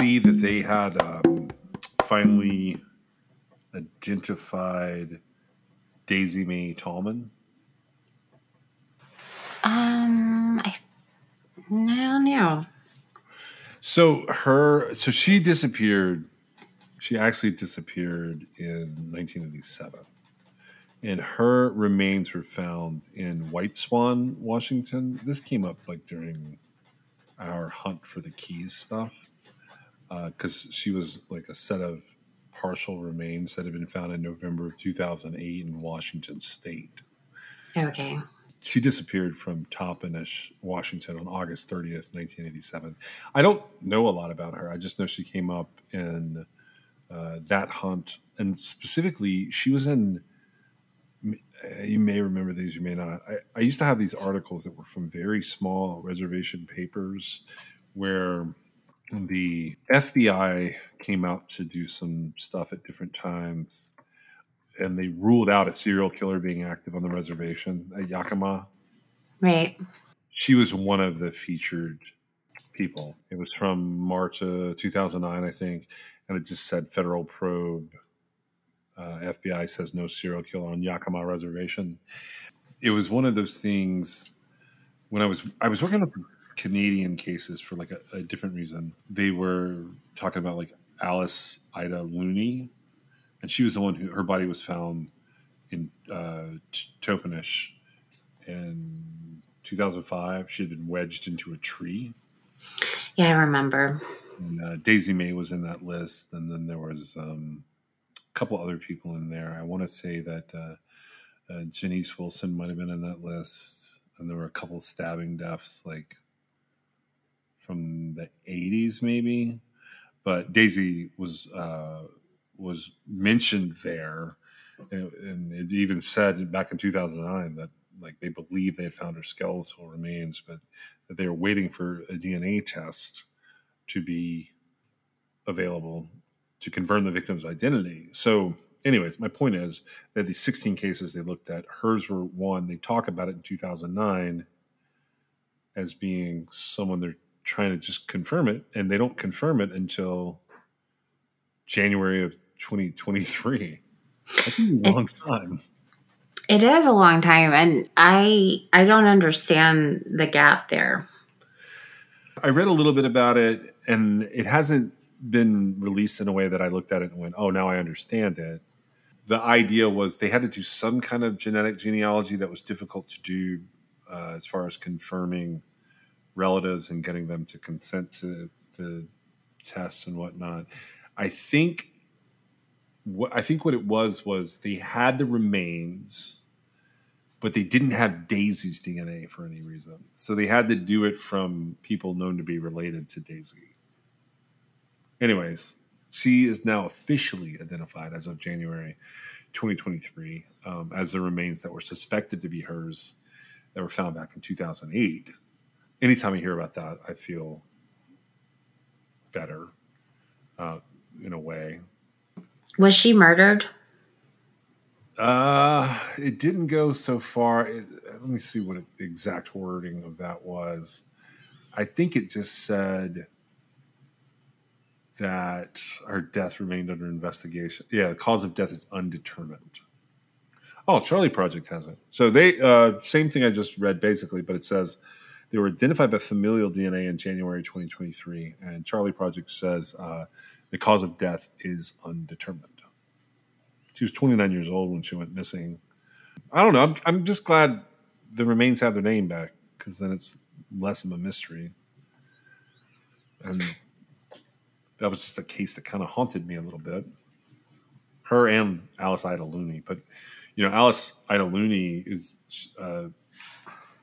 see that they had um, finally identified Daisy Mae Tallman? Um, I no, no. So her, so she disappeared. She actually disappeared in 1987, and her remains were found in White Swan, Washington. This came up like during our hunt for the keys stuff, because she was like a set of partial remains that had been found in November of 2008 in Washington State. Okay. She disappeared from Toppenish, Washington on August 30th, 1987. I don't know a lot about her. I just know she came up in uh, that hunt. And specifically, she was in, you may remember these, you may not. I, I used to have these articles that were from very small reservation papers where the FBI came out to do some stuff at different times and they ruled out a serial killer being active on the reservation at Yakima. Right. She was one of the featured people. It was from March of 2009, I think, and it just said federal probe. Uh, FBI says no serial killer on Yakima reservation. It was one of those things when I was I was working on some Canadian cases for like a, a different reason. They were talking about like Alice Ida Looney, and she was the one who her body was found in uh, Toppenish in 2005. She had been wedged into a tree. Yeah, I remember. And, uh, Daisy Mae was in that list, and then there was um, a couple other people in there. I want to say that uh, uh, Janice Wilson might have been in that list, and there were a couple stabbing deaths, like from the 80s, maybe. But Daisy was uh, was mentioned there, and, and it even said back in 2009 that like they believed they had found her skeletal remains, but that they were waiting for a DNA test to be available to confirm the victim's identity. So, anyways, my point is that the 16 cases they looked at, hers were one. They talk about it in 2009 as being someone they're trying to just confirm it, and they don't confirm it until January of 2023. That's a long time. It is a long time, and I I don't understand the gap there. I read a little bit about it, and it hasn't been released in a way that I looked at it and went, "Oh, now I understand it." The idea was they had to do some kind of genetic genealogy that was difficult to do, uh, as far as confirming relatives and getting them to consent to the tests and whatnot. I think what I think what it was was they had the remains, but they didn't have Daisy's DNA for any reason. So they had to do it from people known to be related to Daisy. Anyways, she is now officially identified as of January 2023 um, as the remains that were suspected to be hers that were found back in 2008. Anytime I hear about that, I feel better uh, in a way. Was she murdered? Uh, it didn't go so far. It, let me see what it, the exact wording of that was. I think it just said that her death remained under investigation. Yeah, the cause of death is undetermined. Oh, Charley Project has it. So they uh, same thing I just read basically, but it says they were identified by familial DNA in January 2023, and Charley Project says uh, the cause of death is undetermined. She was 29 years old when she went missing. I don't know. I'm, I'm just glad the remains have their name back because then it's less of a mystery. And that was just a case that kind of haunted me a little bit. Her and Alice Ida Looney. But you know, Alice Ida Looney is uh,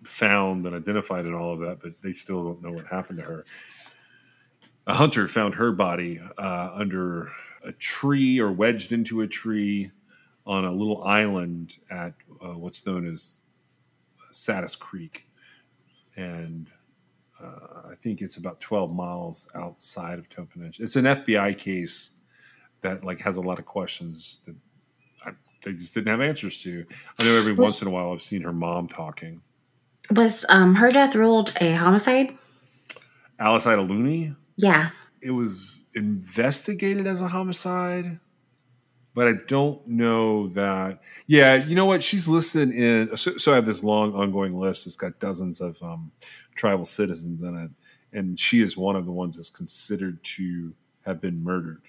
found and identified and all of that, but they still don't know what happened to her. A hunter found her body uh, under a tree or wedged into a tree on a little island at uh, what's known as Satus Creek, and uh, I think it's about 12 miles outside of Toppenish. It's an FBI case that like has a lot of questions that I, they just didn't have answers to. I know every once in a while I've seen her mom talking. Was um, her death ruled a homicide? Alice Ida Looney? Yeah. It was investigated as a homicide, but I don't know that. Yeah, you know what? She's listed in. So, so I have this long ongoing list. It's got dozens of um, tribal citizens in it, and she is one of the ones that's considered to have been murdered.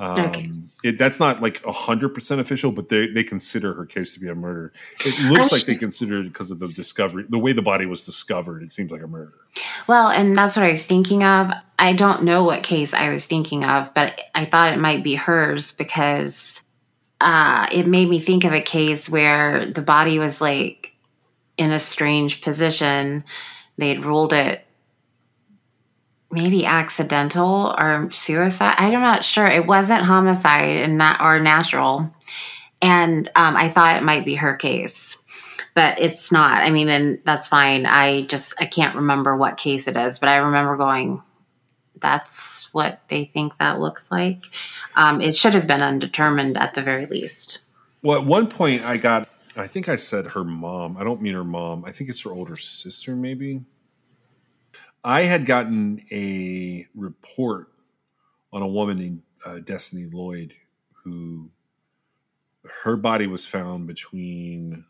Um, okay. it, that's not like hundred percent official, but they, they consider her case to be a murder. It looks like just, they consider it because of the discovery, the way the body was discovered. It seems like a murder. Well, and that's what I was thinking of. I don't know what case I was thinking of, but I thought it might be hers because uh, it made me think of a case where the body was like in a strange position. They'd ruled it maybe accidental or suicide. I'm not sure. It wasn't homicide and not or natural, and um, I thought it might be her case, but it's not. I mean, and that's fine. I just I can't remember what case it is, but I remember going, "That's what they think that looks like." Um, it should have been undetermined at the very least. Well, at one point, I got. I think I said her mom. I don't mean her mom. I think it's her older sister, maybe I had gotten a report on a woman named uh, Destiny Lloyd who her body was found between.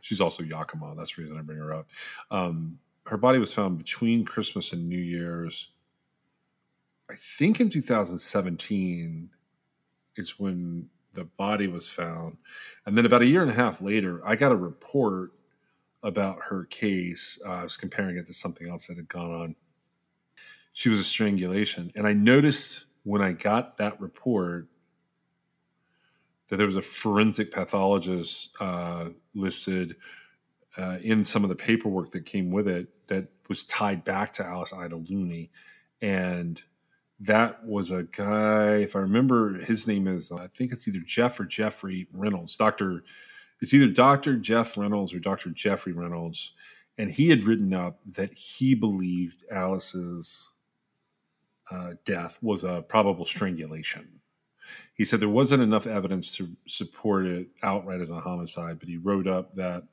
She's also Yakima. That's the reason I bring her up. Um, her body was found between Christmas and New Year's. I think in 2017 is when the body was found. And then about a year and a half later, I got a report about her case. Uh, I was comparing it to something else that had gone on. She was a strangulation. And I noticed when I got that report that there was a forensic pathologist uh, listed uh, in some of the paperwork that came with it that was tied back to Alice Ida Looney. And that was a guy, if I remember, his name is, I think it's either Jeff or Jeffrey Reynolds, Dr it's either Dr. Jeff Reynolds or Dr. Jeffrey Reynolds. And he had written up that he believed Alice's uh, death was a probable strangulation. He said there wasn't enough evidence to support it outright as a homicide, but he wrote up that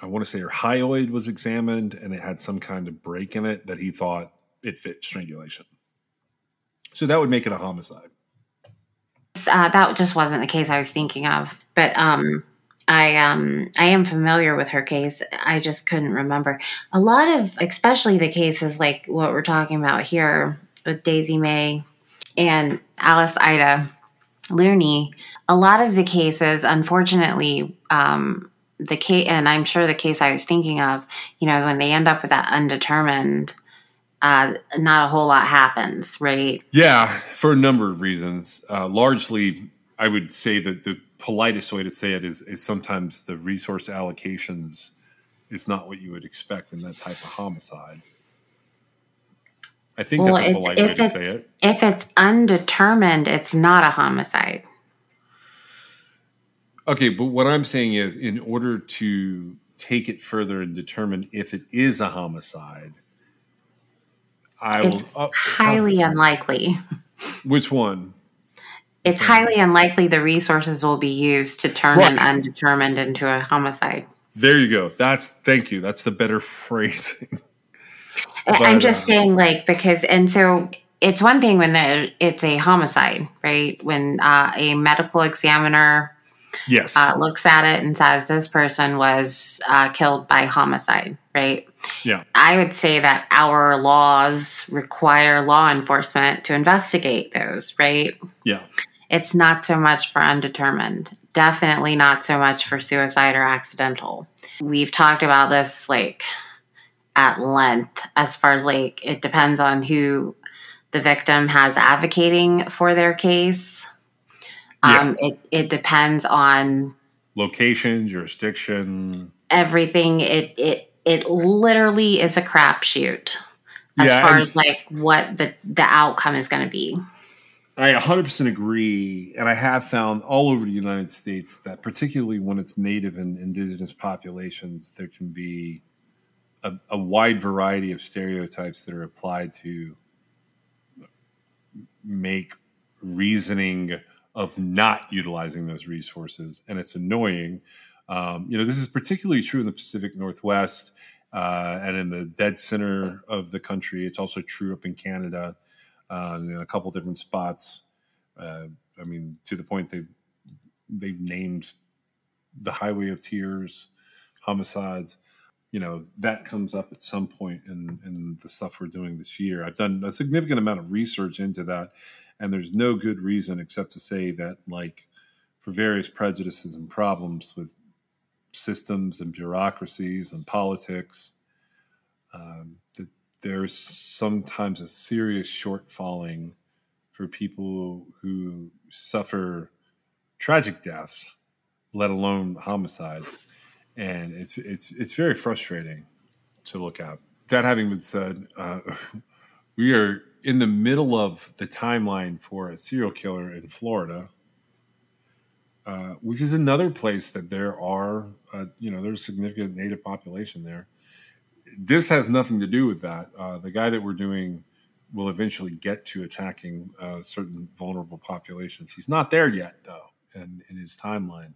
I want to say her hyoid was examined and it had some kind of break in it that he thought it fit strangulation. So that would make it a homicide uh, that just wasn't the case I was thinking of. But um, I um, I am familiar with her case. I just couldn't remember a lot of, especially the cases like what we're talking about here with Daisy Mae and Alice Ida Looney. A lot of the cases, unfortunately, um, the case, and I'm sure the case I was thinking of, you know, when they end up with that undetermined uh, not a whole lot happens, right? Yeah, for a number of reasons. Uh, largely, I would say that the politest way to say it is, is sometimes the resource allocations is not what you would expect in that type of homicide. I think well, that's a polite way to say it. If it's undetermined, it's not a homicide. Okay, but what I'm saying is, in order to take it further and determine if it is a homicide, I it's will. Uh, highly unlikely. Which one? It's highly unlikely the resources will be used to turn right. an undetermined into a homicide. There you go. That's thank you. That's the better phrasing. but, I'm just uh, saying, like, because and so it's one thing when the, it's a homicide, right? When uh, a medical examiner yes. uh, looks at it and says this person was uh, killed by homicide right? Yeah. I would say that our laws require law enforcement to investigate those right? Yeah. It's not so much for undetermined. Definitely not so much for suicide or accidental. We've talked about this like at length as far as like it depends on who the victim has advocating for their case Um, yeah. it, it depends on location, jurisdiction, everything. It it it literally is a crapshoot as yeah, far as like what the the outcome is going to be. I 100% agree. And I have found all over the United States that, particularly when it's native and indigenous populations, there can be a, a wide variety of stereotypes that are applied to make reasoning of not utilizing those resources. And it's annoying. Um, you know, this is particularly true in the Pacific Northwest uh, and in the dead center of the country. It's also true up in Canada uh, in a couple different spots. Uh, I mean, to the point they they've named the Highway of Tears, homicides. You know that comes up at some point in in the stuff we're doing this year. I've done a significant amount of research into that, and there's no good reason except to say that like for various prejudices and problems with systems and bureaucracies and politics, um, that there's sometimes a serious shortfalling for people who suffer tragic deaths, let alone homicides, and it's it's it's very frustrating to look at. That having been said, uh, we are in the middle of the timeline for a serial killer in Florida, uh, which is another place that there are, uh, you know, there's a significant native population there this has nothing to do with that. Uh, the guy that we're doing will eventually get to attacking uh, certain vulnerable populations. He's not there yet, though, in, in his timeline.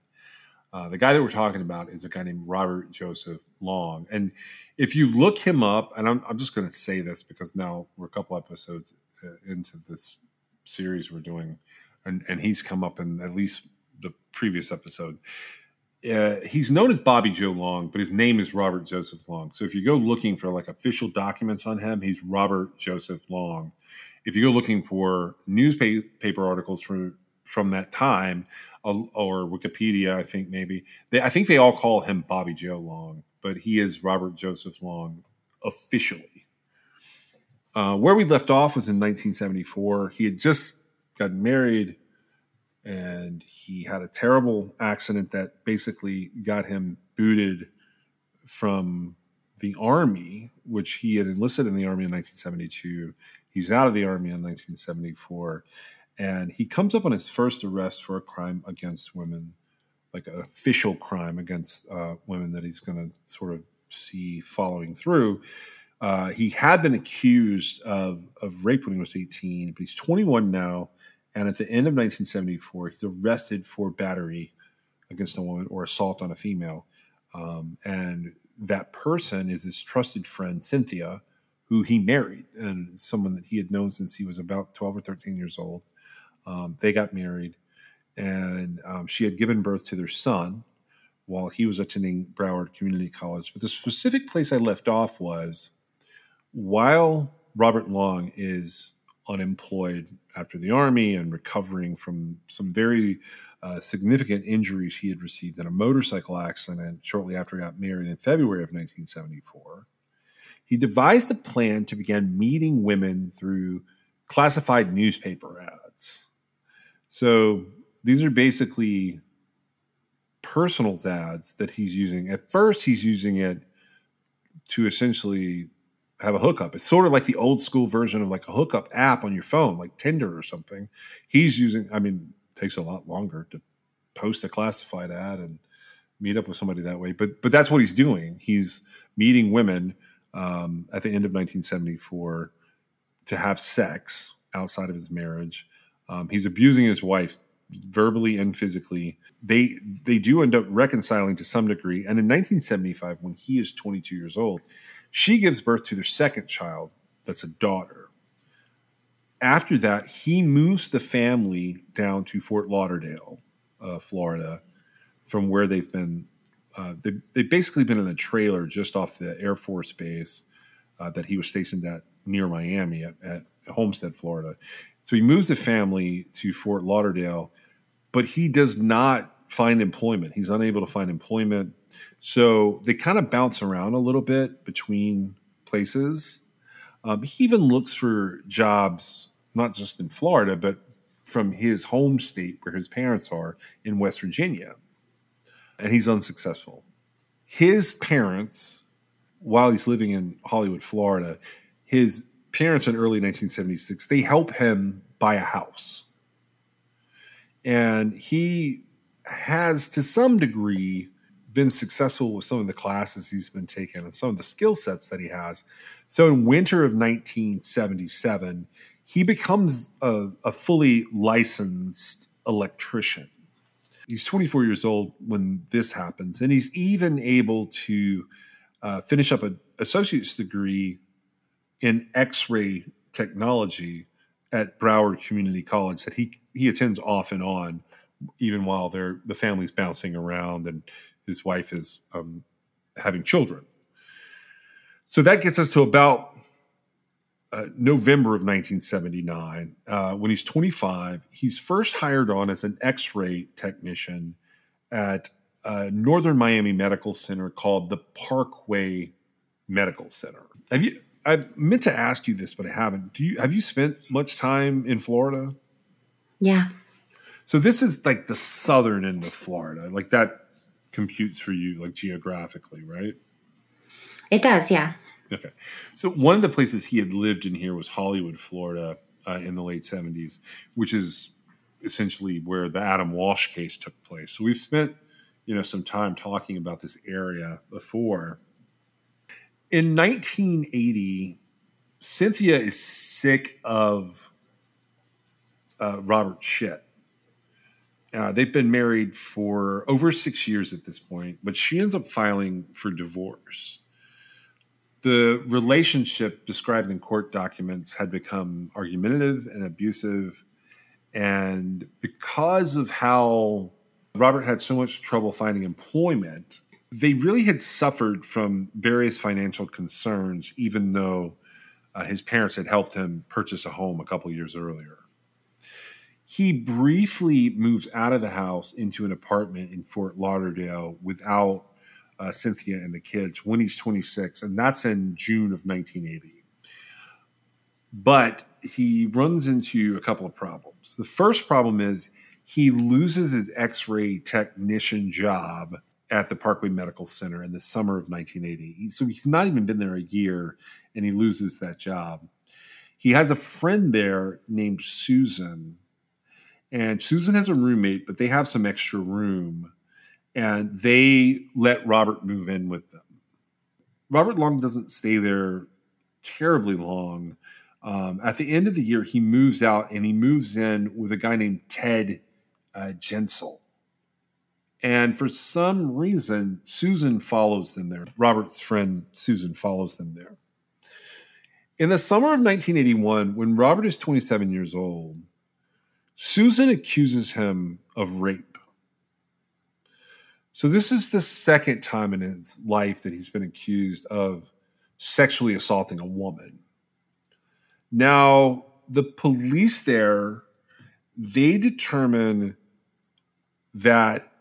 Uh, the guy that we're talking about is a guy named Robert Joseph Long. And if you look him up, and I'm, I'm just going to say this because now we're a couple episodes uh, into this series we're doing, and, and he's come up in at least the previous episode uh, he's known as Bobby Joe Long, but his name is Robert Joseph Long. So if you go looking for like official documents on him, he's Robert Joseph Long. If you go looking for newspaper articles from from that time or Wikipedia, I think maybe they, I think they all call him Bobby Joe Long, but he is Robert Joseph Long officially. Uh, where we left off was in 1974. He had just gotten married and he had a terrible accident that basically got him booted from the army, which he had enlisted in the army in 1972. He's out of the army in 1974, and he comes up on his first arrest for a crime against women, like an official crime against uh, women that he's going to sort of see following through. Uh, he had been accused of, of rape when he was 18, but he's 21 now and at the end of 1974, he's arrested for battery against a woman or assault on a female. Um, and that person is his trusted friend, Cynthia, who he married, and someone that he had known since he was about 12 or 13 years old. Um, they got married, and um, she had given birth to their son while he was attending Broward Community College. But the specific place I left off was while Robert Long is unemployed after the army and recovering from some very uh, significant injuries he had received in a motorcycle accident shortly after he got married in February of 1974. He devised a plan to begin meeting women through classified newspaper ads. So these are basically personal ads that he's using. At first, he's using it to essentially have a hookup. It's sort of like the old school version of like a hookup app on your phone, like Tinder or something. He's using, I mean, takes a lot longer to post a classified ad and meet up with somebody that way. But but that's what he's doing. He's meeting women um, at the end of 1974 to have sex outside of his marriage. Um, he's abusing his wife verbally and physically. They they do end up reconciling to some degree. And in 1975, when he is 22 years old, she gives birth to their second child, that's a daughter. After that, he moves the family down to Fort Lauderdale, uh, Florida, from where they've been. Uh, they, they've basically been in a trailer just off the Air Force base uh, that he was stationed at near Miami at, at Homestead, Florida. So he moves the family to Fort Lauderdale, but he does not find employment. He's unable to find employment. So they kind of bounce around a little bit between places. Um, he even looks for jobs, not just in Florida, but from his home state where his parents are in West Virginia. And he's unsuccessful. His parents, while he's living in Hollywood, Florida, his parents in early 1976, they help him buy a house. And he has, to some degree, been successful with some of the classes he's been taking and some of the skill sets that he has. So in winter of 1977, he becomes a, a fully licensed electrician. He's 24 years old when this happens, and he's even able to uh, finish up an associate's degree in X-ray technology at Broward Community College that he he attends off and on, even while they're the family's bouncing around and his wife is um, having children. So that gets us to about uh, November of 1979. Uh, when he's 25, he's first hired on as an x ray technician at Northern Miami Medical Center called the Parkway Medical Center. Have you? I meant to ask you this, but I haven't. Do you have you spent much time in Florida? Yeah. So this is like the southern end of Florida. Like that computes for you like geographically, right? It does, yeah. Okay. So one of the places he had lived in here was Hollywood, Florida, uh, in the late 70s, which is essentially where the Adam Walsh case took place. So we've spent, you know, some time talking about this area before. In 1980, Cynthia is sick of uh, Robert Schitt. Uh, they've been married for over six years at this point, but she ends up filing for divorce the relationship described in court documents had become argumentative and abusive. And because of how Robert had so much trouble finding employment, they really had suffered from various financial concerns, even though uh, his parents had helped him purchase a home a couple years earlier. He briefly moves out of the house into an apartment in Fort Lauderdale without uh, Cynthia and the kids when he's 26, and that's in June of 1980. But he runs into a couple of problems. The first problem is he loses his x ray technician job at the Parkway Medical Center in the summer of 1980. So he's not even been there a year and he loses that job. He has a friend there named Susan, and Susan has a roommate, but they have some extra room and they let Robert move in with them. Robert Long doesn't stay there terribly long. Um, at the end of the year, he moves out and he moves in with a guy named Ted uh, Gensel. And for some reason, Susan follows them there. Robert's friend Susan follows them there. In the summer of 1981, when Robert is 27 years old, Susan accuses him of rape. So this is the second time in his life that he's been accused of sexually assaulting a woman. Now, the police there, they determine that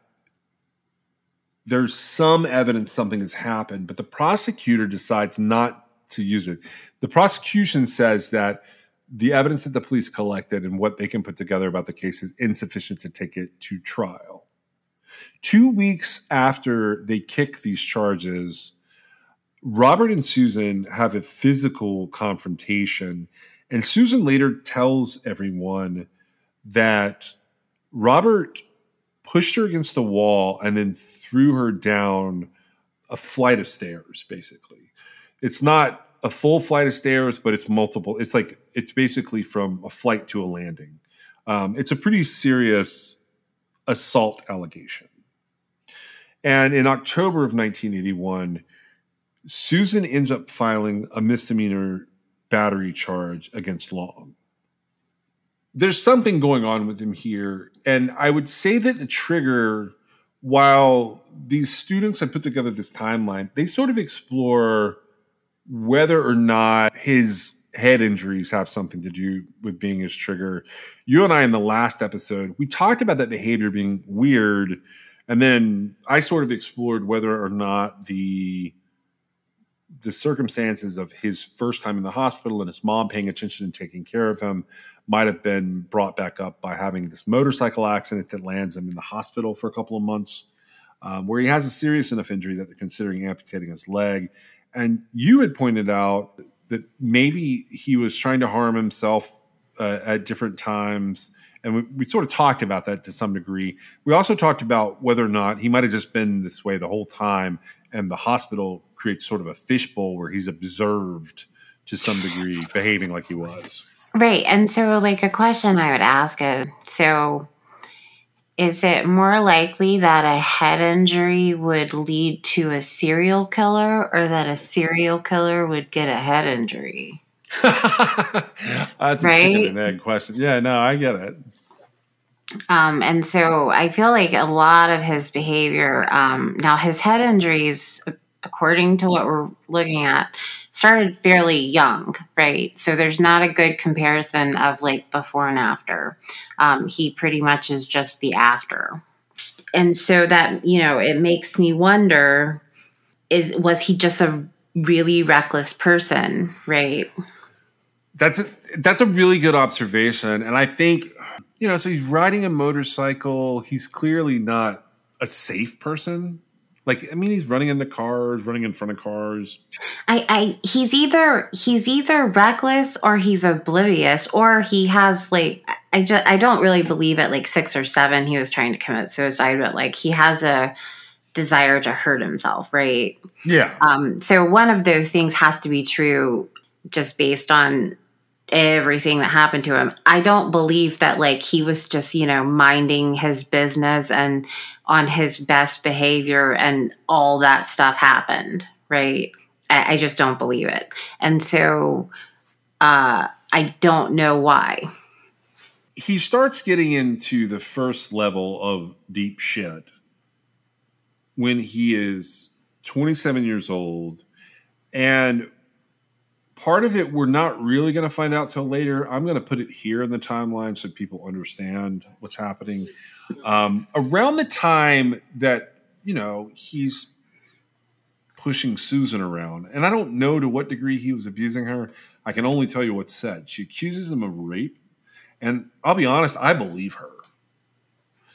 there's some evidence something has happened, but the prosecutor decides not to use it. The prosecution says that the evidence that the police collected and what they can put together about the case is insufficient to take it to trial. Two weeks after they kick these charges, Robert and Susan have a physical confrontation. And Susan later tells everyone that Robert pushed her against the wall and then threw her down a flight of stairs, basically. It's not a full flight of stairs, but it's multiple. It's like, it's basically from a flight to a landing. Um, it's a pretty serious assault allegation. And in October of 1981, Susan ends up filing a misdemeanor battery charge against Long. There's something going on with him here. And I would say that the trigger, while these students have put together this timeline, they sort of explore whether or not his head injuries have something to do with being his trigger. You and I, in the last episode, we talked about that behavior being weird and then I sort of explored whether or not the the circumstances of his first time in the hospital and his mom paying attention and taking care of him might have been brought back up by having this motorcycle accident that lands him in the hospital for a couple of months, um, where he has a serious enough injury that they're considering amputating his leg. And you had pointed out that maybe he was trying to harm himself uh, at different times. And we, we, sort of talked about that to some degree. We also talked about whether or not he might have just been this way the whole time, and the hospital creates sort of a fishbowl where he's observed to some degree behaving like he was. Right. And so, like, a question I would ask is so, is it more likely that a head injury would lead to a serial killer or that a serial killer would get a head injury? That's a right? chicken and egg question. Yeah, no, I get it. Um, and so I feel like a lot of his behavior, um, now his head injuries, according to what we're looking at, started fairly young, right? So there's not a good comparison of like before and after. Um, he pretty much is just the after. And so that, you know, it makes me wonder is was he just a really reckless person, right? That's a, that's a really good observation, and I think you know. So he's riding a motorcycle. He's clearly not a safe person. Like I mean, he's running into cars, running in front of cars. I, I he's either he's either reckless or he's oblivious or he has like I just I don't really believe at like six or seven he was trying to commit suicide, but like he has a desire to hurt himself, right? Yeah. Um. So one of those things has to be true, just based on everything that happened to him. I don't believe that like he was just, you know, minding his business and on his best behavior and all that stuff happened, right? I, I just don't believe it. And so uh I don't know why. He starts getting into the first level of deep shit when he is 27 years old and part of it we're not really going to find out till later. I'm going to put it here in the timeline so people understand what's happening. Um, around the time that you know he's pushing Susan around, and I don't know to what degree he was abusing her. I can only tell you what's said. She accuses him of rape, and I'll be honest, I believe her.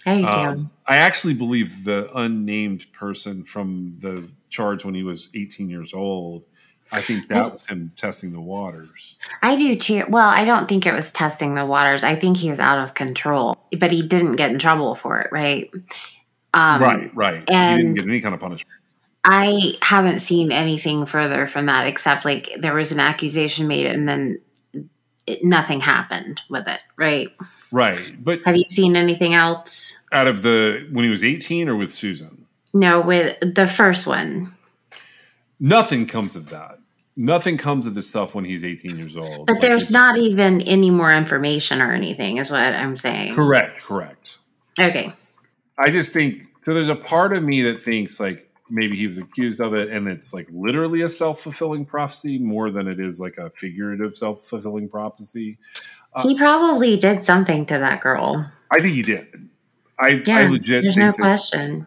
I. Um, I actually believe the unnamed person from the charge when he was 18 years old I think that was him testing the waters. I do too. Well, I don't think it was testing the waters. I think he was out of control, but he didn't get in trouble for it, right? Um, right, right. And he didn't get any kind of punishment. I haven't seen anything further from that except like there was an accusation made and then it, nothing happened with it, right? Right. But have you seen anything else out of the when he was 18 or with Susan? No, with the first one. Nothing comes of that nothing comes of this stuff when he's 18 years old. But like there's not even any more information or anything, is what I'm saying. Correct, correct. Okay. I just think so. There's a part of me that thinks like maybe he was accused of it, and it's like literally a self fulfilling prophecy more than it is like a figurative self fulfilling prophecy. Uh, he probably did something to that girl. I think he did. I, yeah, I legit. There's no that, question.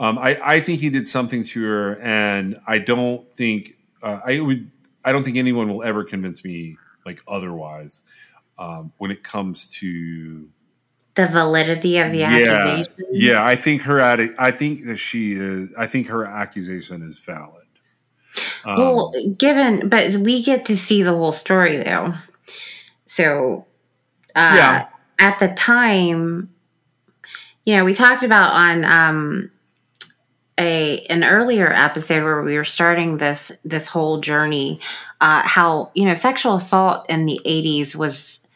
Um, I, I think he did something to her, and I don't think uh, I would I don't think anyone will ever convince me like otherwise um, when it comes to the validity of the yeah, accusation. Yeah, I think her I think that she is. I think her accusation is valid. Um, well, given, but we get to see the whole story though. So, uh, yeah. At the time, you know, we talked about on um, a an earlier episode where we were starting this this whole journey uh, how you know sexual assault in the 80s was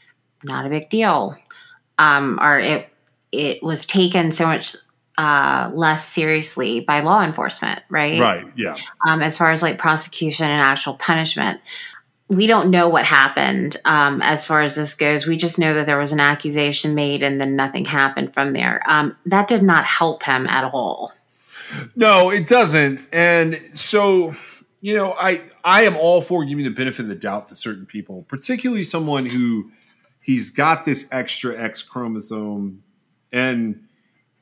not a big deal um, or it it was taken so much uh, less seriously by law enforcement right right yeah um, as far as like prosecution and actual punishment we don't know what happened um, as far as this goes. We just know that there was an accusation made and then nothing happened from there. Um, that did not help him at all. No, it doesn't. And so, you know, I I am all for giving the benefit of the doubt to certain people, particularly someone who he's got this extra X chromosome and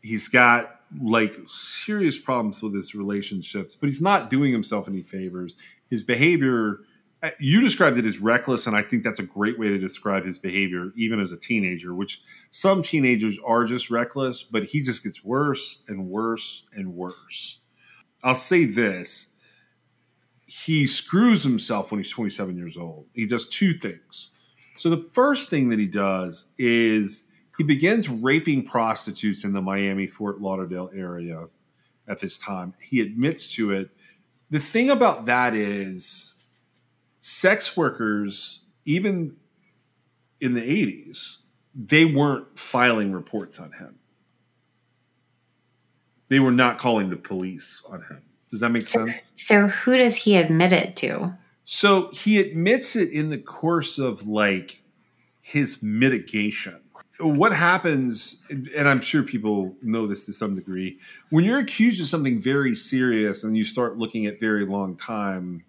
he's got like serious problems with his relationships, but he's not doing himself any favors. his behavior. Uh, You described it as reckless, and I think that's a great way to describe his behavior, even as a teenager. Which some teenagers are just reckless, but he just gets worse and worse and worse. I'll say this: he screws himself when he's 27 years old. He does two things. So the first thing that he does is he begins raping prostitutes in the Miami Fort Lauderdale area at this time. He admits to it. The thing about that is sex workers even in the 80s they weren't filing reports on him. They were not calling the police on him. Does that make sense? So who does he admit it to? So he admits it in the course of like his mitigation. What happens, and I'm sure people know this to some degree, when you're accused of something very serious and you start looking at very long time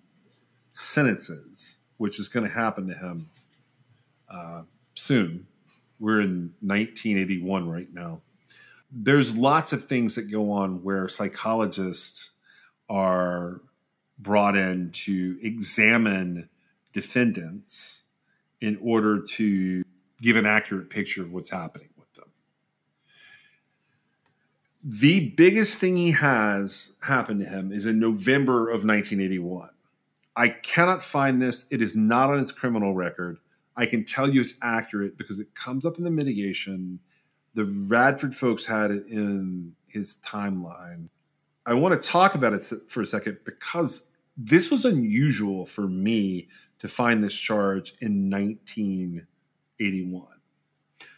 sentences, which is going to happen to him uh, soon. We're in 1981 right now. There's lots of things that go on where psychologists are brought in to examine defendants in order to give an accurate picture of what's happening with them. The biggest thing he has happened to him is in November of 1981. I cannot find this. It is not on his criminal record. I can tell you it's accurate because it comes up in the mitigation. The Radford folks had it in his timeline. I want to talk about it for a second because this was unusual for me to find this charge in 1981.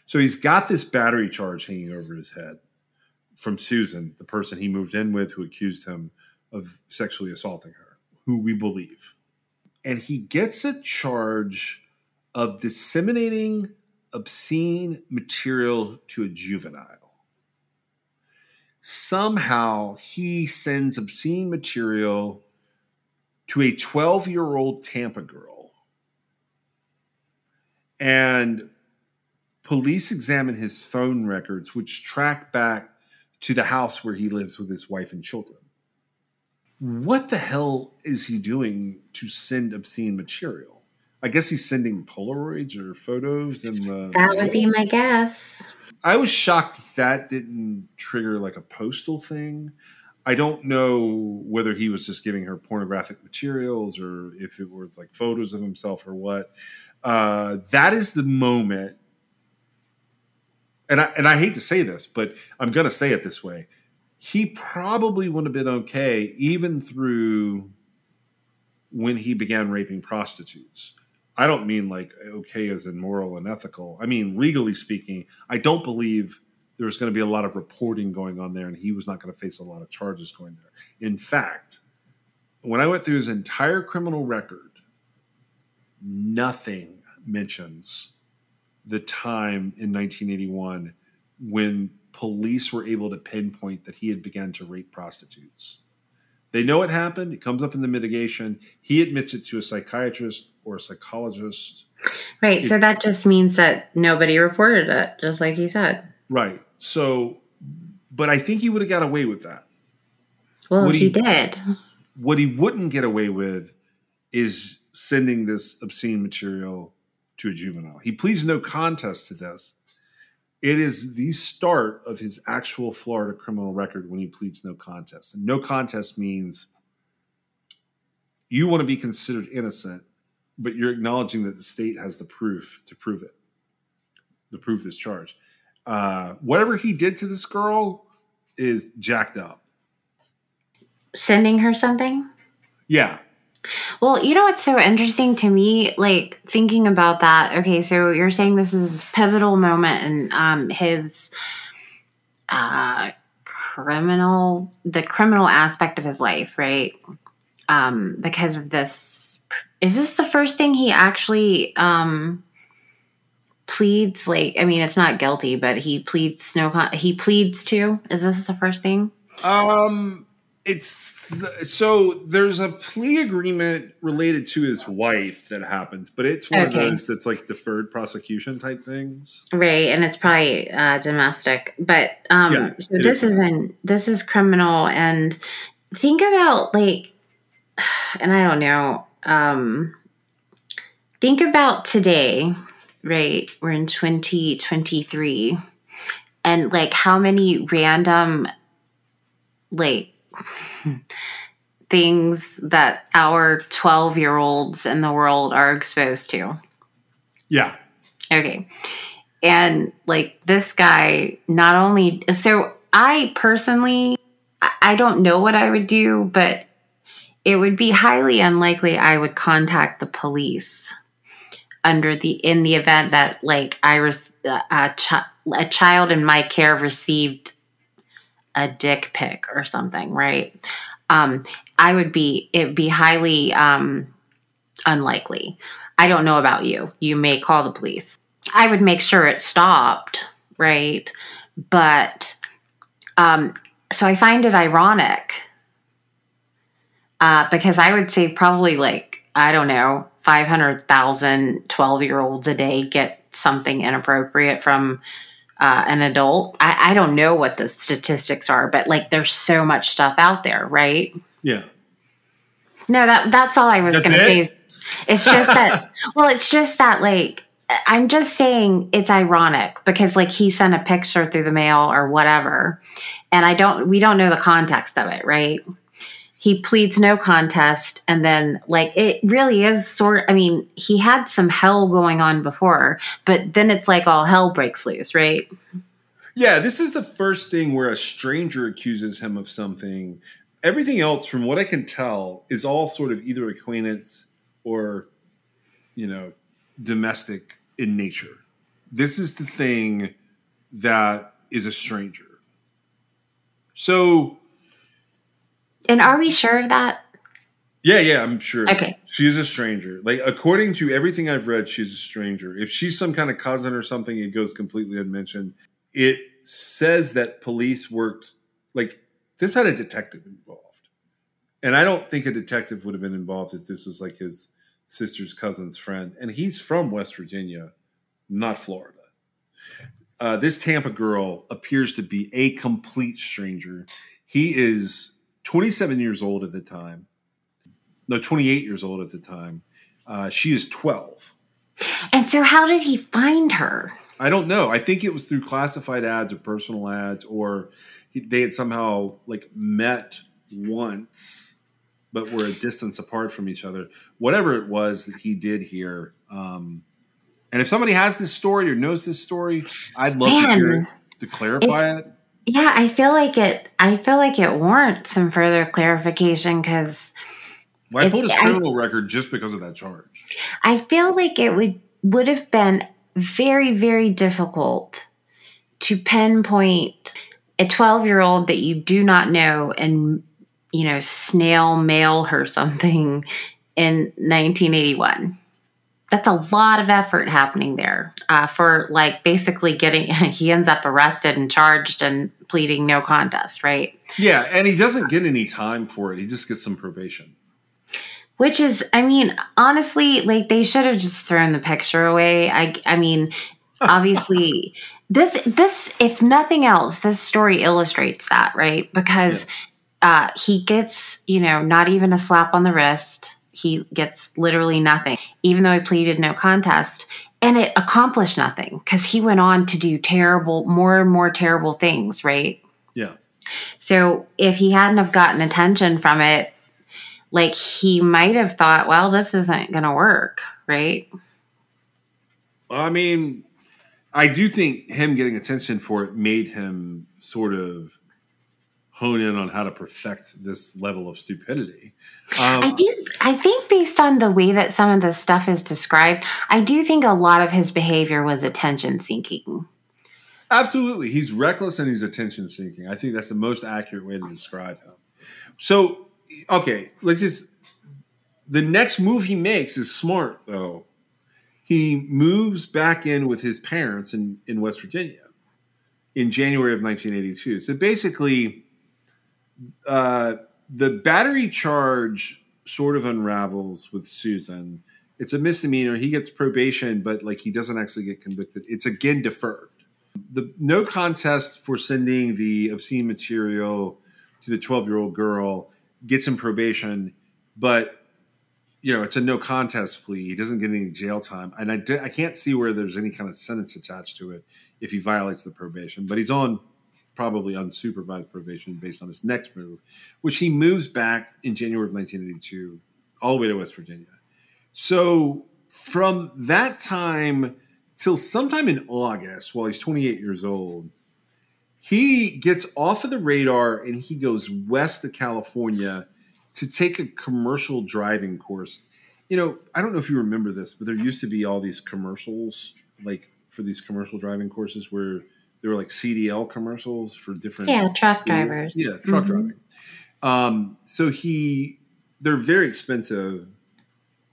So he's got this battery charge hanging over his head from Susan, the person he moved in with who accused him of sexually assaulting her, who we believe. And he gets a charge of disseminating obscene material to a juvenile somehow he sends obscene material to a 12 year old Tampa girl. And police examine his phone records, which track back to the house where he lives with his wife and children. What the hell is he doing to send obscene material? I guess he's sending Polaroids or photos and the. That would be my guess. I was shocked that didn't trigger like a postal thing. I don't know whether he was just giving her pornographic materials or if it was like photos of himself or what. Uh, that is the moment, and I and I hate to say this, but I'm going to say it this way. He probably would have been okay even through when he began raping prostitutes. I don't mean like okay as in moral and ethical. I mean legally speaking, I don't believe there was going to be a lot of reporting going on there, and he was not going to face a lot of charges going there. In fact, when I went through his entire criminal record, nothing mentions the time in 1981 when police were able to pinpoint that he had begun to rape prostitutes. They know it happened. It comes up in the mitigation. He admits it to a psychiatrist or a psychologist. Right. so that just means that nobody reported it, just like you said. Right. So, but I think he would have got away with that. Well, Would he, he- did. What he wouldn't get away with is sending this obscene material to a juvenile. He pleads no contest to this. It is the start of his actual Florida criminal record when he pleads no contest. And no contest means you want to be considered innocent, but you're acknowledging that the state has the proof to prove it, to prove this charge. Uh, whatever he did to this girl is jacked up. Sending her something? Yeah, Well, you know what's so interesting to me, like thinking about that. Okay, so you're saying this is pivotal moment in um, his uh, criminal, the criminal aspect of his life, right? Um, because of this, is this the first thing he actually um, pleads? Like, I mean, it's not guilty, but he pleads no. He pleads to. Is this the first thing? Um, it's th- so there's a plea agreement related to his wife that happens, but it's one Okay. of those that's like deferred prosecution type things. Right, and it's probably uh, domestic, but um, Yeah, so this is. is in this is criminal, and think about like and I don't know. Um, think about today, right? We're in 2023, and like how many random, like, things that our 12 year olds in the world are exposed to. Yeah. Okay. And like this guy, not only, so I personally, I don't know what I would do, but it would be highly unlikely I would contact the police under the in the event that like I was uh, a, ch- a child in my care received a dick pic or something, right? Um, I would be it'd be highly um, unlikely. I don't know about you. You may call the police. I would make sure it stopped, right? But um, so I find it ironic uh, because I would say probably like, I don't know, 500,000 12 year olds a day get something inappropriate from uh, an adult. I, I don't know what the statistics are, but like there's so much stuff out there, right? Yeah. No, that that's all I was going to say. is- It's just that. well, it's just that like I'm just saying it's ironic because like he sent a picture through the mail or whatever, and I don't. We don't know the context of it, right? He pleads no contest, and then like it really is sort. I mean, he had some hell going on before, but then it's like all hell breaks loose, right? Yeah, this is the first thing where a stranger accuses him of something. Everything else, from what I can tell, is all sort of either acquaintance or, you know, domestic in nature. This is the thing that is a stranger. So, And are we sure of that? yeah, yeah, I'm sure. Okay. She is a stranger. Like, according to everything I've read, she's a stranger. If she's some kind of cousin or something, it goes completely unmentioned. It says that police worked, like, this had a detective involved. And I don't think a detective would have been involved if this was like his sister's cousin's friend. And he's from West Virginia, not Florida. Uh, this Tampa girl appears to be a complete stranger. He is 27 years old at the time. No, 28 years old at the time. Uh, she is 12. And so, how did he find her? I don't know. I think it was through classified ads or personal ads, or he, they had somehow like met once, but were a distance apart from each other. Whatever it was that he did here. Um, and if somebody has this story or knows this story, I'd love to hear it to clarify it. Yeah, I feel like it. I feel like it warrants some further clarification because Well, I pulled his I- criminal record just because of that charge. I feel like it would would have been very very difficult to pinpoint a twelve year old that you do not know and you know snail mail her something in 1981. That's a lot of effort happening there uh, for like basically getting. He ends up arrested and charged and pleading no contest, right? Yeah, and he doesn't get any time for it. He just gets some probation. Which is, I mean, honestly, like they should have just thrown the picture away. I, I mean, obviously, this, this, if nothing else, this story illustrates that, right? Because uh, he gets, you know, not even a slap on the wrist. He gets literally nothing, even though he pleaded no contest. And it accomplished nothing because he went on to do terrible, more and more terrible things, right? Yeah. So if he hadn't have gotten attention from it, like he might have thought, well, this isn't going to work, right? I mean, I do think him getting attention for it made him sort of hone in on how to perfect this level of stupidity. Um, I do. I think based on the way that some of the stuff is described, I do think a lot of his behavior was attention seeking. Absolutely. He's reckless and he's attention seeking. I think that's the most accurate way to describe him. So, okay, let's just. The next move he makes is smart, though. He moves back in with his parents in, in West Virginia in January of 1982. So basically, uh, the battery charge sort of unravels with Susan. It's a misdemeanor. He gets probation, but like he doesn't actually get convicted. It's again deferred the no contest for sending the obscene material to the 12 year old girl gets him probation but you know, it's a no contest plea. He doesn't get any jail time, and I, I can't see where there's any kind of sentence attached to it if he violates the probation. But he's on probably unsupervised probation based on his next move, which he moves back in January of 1982 all the way to West Virginia. So from that time till sometime in August, while he's 28 years old, he gets off of the radar and he goes west to California to take a commercial driving course. You know, I don't know if you remember this, but there used to be all these commercials, like for these commercial driving courses, where there were like CDL commercials for different yeah truck drivers. Yeah, truck Mhm. driving. Um, so he, they're very expensive.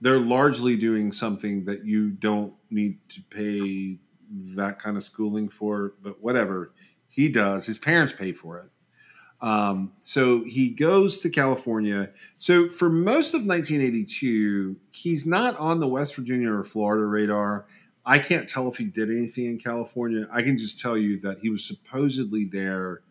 They're largely doing something that you don't need to pay that kind of schooling for, but whatever he does, his parents pay for it. Um, so he goes to California. So for most of 1982, he's not on the West Virginia or Florida radar. I can't tell if he did anything in California. I can just tell you that he was supposedly there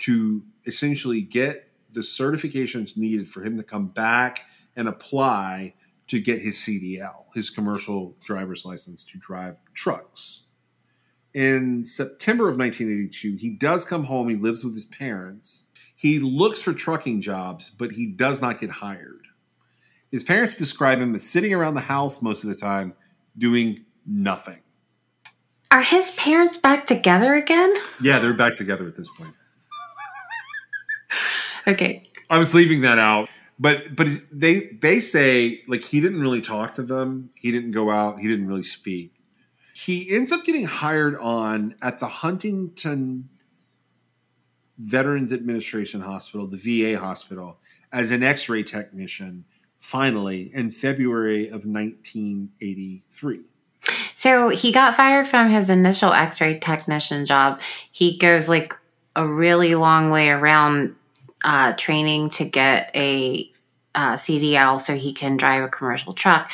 to essentially get the certifications needed for him to come back and apply to get his CDL, his commercial driver's license to drive trucks. In September of 1982, he does come home. He lives with his parents. He looks for trucking jobs, but he does not get hired. His parents describe him as sitting around the house most of the time doing nothing. Are his parents back together again? Yeah, they're back together at this point. Okay. I was leaving that out, but but they they say like he didn't really talk to them. He didn't go out. He didn't really speak. He ends up getting hired on at the Huntington Veterans Administration Hospital, the VA hospital, as an X-ray technician. Finally, in February of 1983. So he got fired from his initial x ray technician job. He goes like a really long way around uh, training to get a uh, CDL so he can drive a commercial truck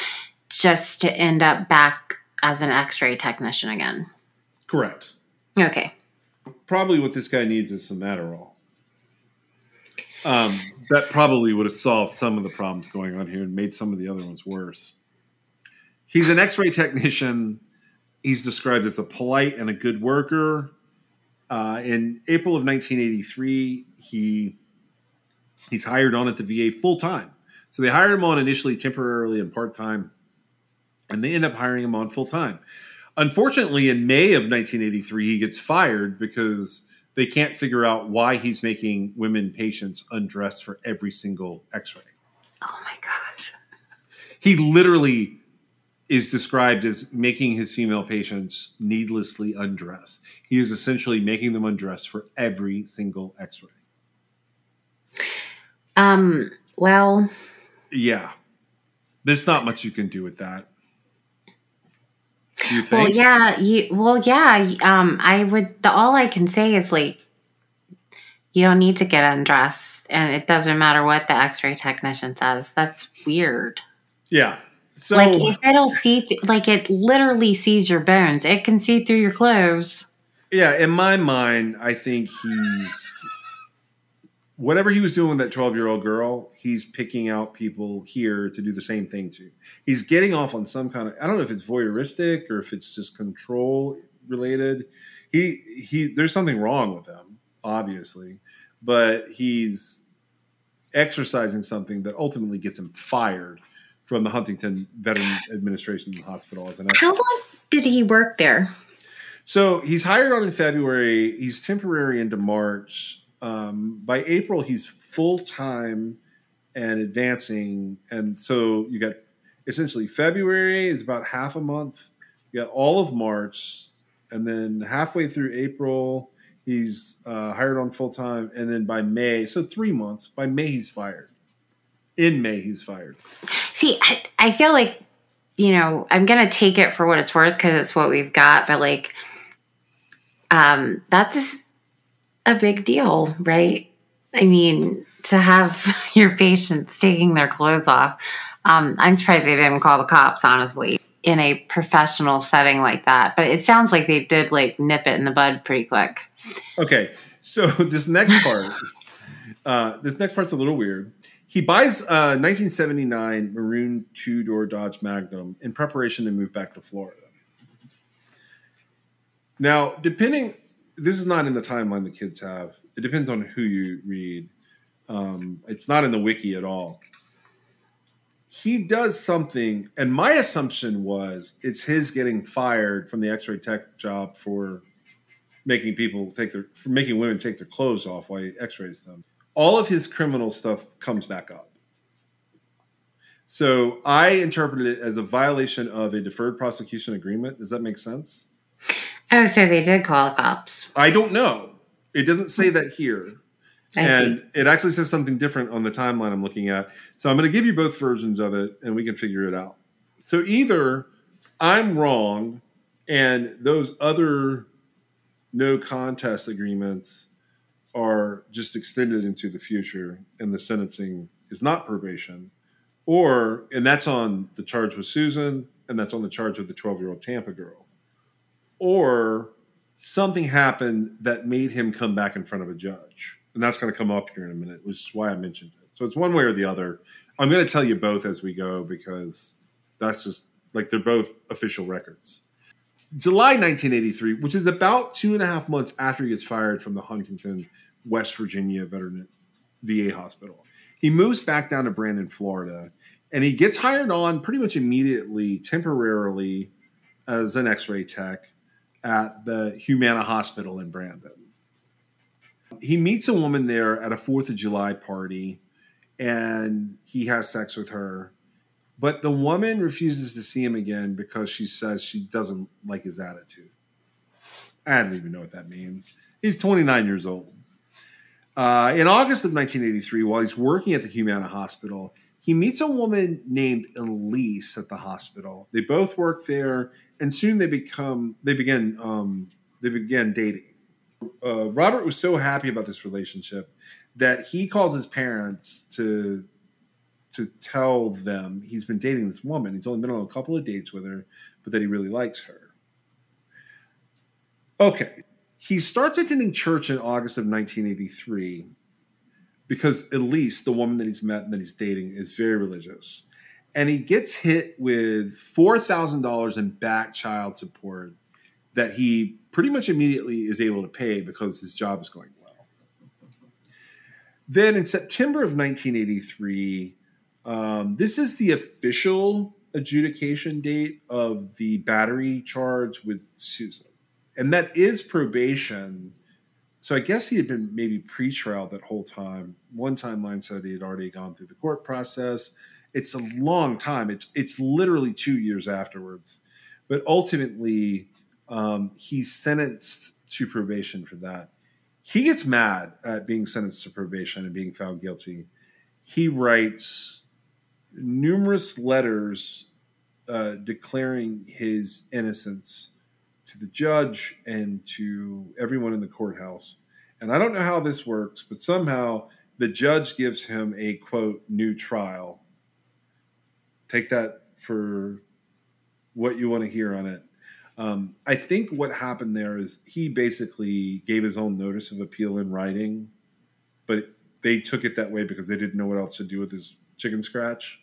just to end up back as an x ray technician again. Correct. Okay. probably what this guy needs is some Adderall. Um, that probably would have solved some of the problems going on here and made some of the other ones worse. He's an X-ray technician. He's described as a polite and a good worker. Uh, in April of 1983, he he's hired on at the VA full time. So they hired him on initially temporarily and part time, and they end up hiring him on full time. Unfortunately, in May of 1983, he gets fired because they can't figure out why he's making women patients undress for every single x ray. Oh my gosh. He literally is described as making his female patients needlessly undress. He is essentially making them undress for every single x ray. Um. Well, Yeah. There's not much you can do with that. Do you think? well, yeah. You. Well, yeah. Um. I would. The all I can say is like, you don't need to get undressed, and it doesn't matter what the X-ray technician says. That's weird. Yeah. So like if it'll see, th- like it literally sees your bones. It can see through your clothes. Yeah, in my mind, I think he's whatever he was doing with that 12 year old girl, he's picking out people here to do the same thing to. He's getting off on some kind of I don't know if it's voyeuristic or if it's just control related. He he there's something wrong with him, obviously, but he's exercising something that ultimately gets him fired from the Huntington Veteran Administration Hospital as an How long did he work there? so he's hired on in February. He's temporary into March. Um, by April, he's full time and advancing. And so you got essentially February is about half a month. You got all of March, and then halfway through April, he's uh, hired on full time. And then by May, so three months. By May, he's fired. In May, he's fired. See, I, I feel like, you know, I'm going to take it for what it's worth because it's what we've got, but like, um, that's a big deal, right? I mean, to have your patients taking their clothes off. Um, I'm surprised they didn't call the cops, honestly, in a professional setting like that. But it sounds like they did like nip it in the bud pretty quick. Okay, so this next part, uh, this next part's a little weird. He buys a 1979 maroon two door Dodge Magnum in preparation to move back to Florida. Now, depending, this is not in the timeline the kids have. It depends on who you read. Um, it's not in the wiki at all. He does something, and my assumption was it's his getting fired from the X-ray tech job for making people take their, for making women take their clothes off while he X-rays them. All of his criminal stuff comes back up. So I interpreted it as a violation of a deferred prosecution agreement. Does that make sense? Oh, so they did call the cops. I don't know. It doesn't say that here. I and see. it actually says something different on the timeline I'm looking at. So I'm going to give you both versions of it and we can figure it out. So either I'm wrong and those other no contest agreements are just extended into the future and the sentencing is not probation or and that's on the charge with Susan and that's on the charge with the 12 year old Tampa girl or something happened that made him come back in front of a judge. And that's going to come up here in a minute, which is why I mentioned it. So it's one way or the other. I'm going to tell you both as we go because that's just like they're both official records. July 1983, which is about two and a half months after he gets fired from the Huntington, West Virginia Veteran VA hospital. He moves back down to Brandon, Florida, and he gets hired on pretty much immediately, temporarily, as an x ray tech at the Humana Hospital in Brandon. He meets a woman there at a Fourth of July party and he has sex with her. But the woman refuses to see him again because she says she doesn't like his attitude. I don't even know what that means. He's 29 years old. Uh, in August of 1983, while he's working at the Humana Hospital, he meets a woman named Elise at the hospital. They both work there, and soon they become they begin um, they begin dating. Uh, Robert was so happy about this relationship that he calls his parents to to tell them he's been dating this woman. He's only been on a couple of dates with her, but that he really likes her. Okay. He starts attending church in August of 1983 because Elise, the woman that he's met and that he's dating, is very religious. And he gets hit with $4,000 in back child support that he pretty much immediately is able to pay because his job is going well. Then in September of 1983, um, this is the official adjudication date of the battery charge with Susan. And that is probation. So I guess he had been maybe pre-trial that whole time. One timeline said he had already gone through the court process. It's a long time. It's it's literally two years afterwards. But ultimately, um, he's sentenced to probation for that. He gets mad at being sentenced to probation and being found guilty. He writes numerous letters uh, declaring his innocence to the judge and to everyone in the courthouse. And I don't know how this works, but somehow the judge gives him a quote new trial. Take that for what you want to hear on it. Um, I think what happened there is he basically gave his own notice of appeal in writing, but they took it that way because they didn't know what else to do with his chicken scratch.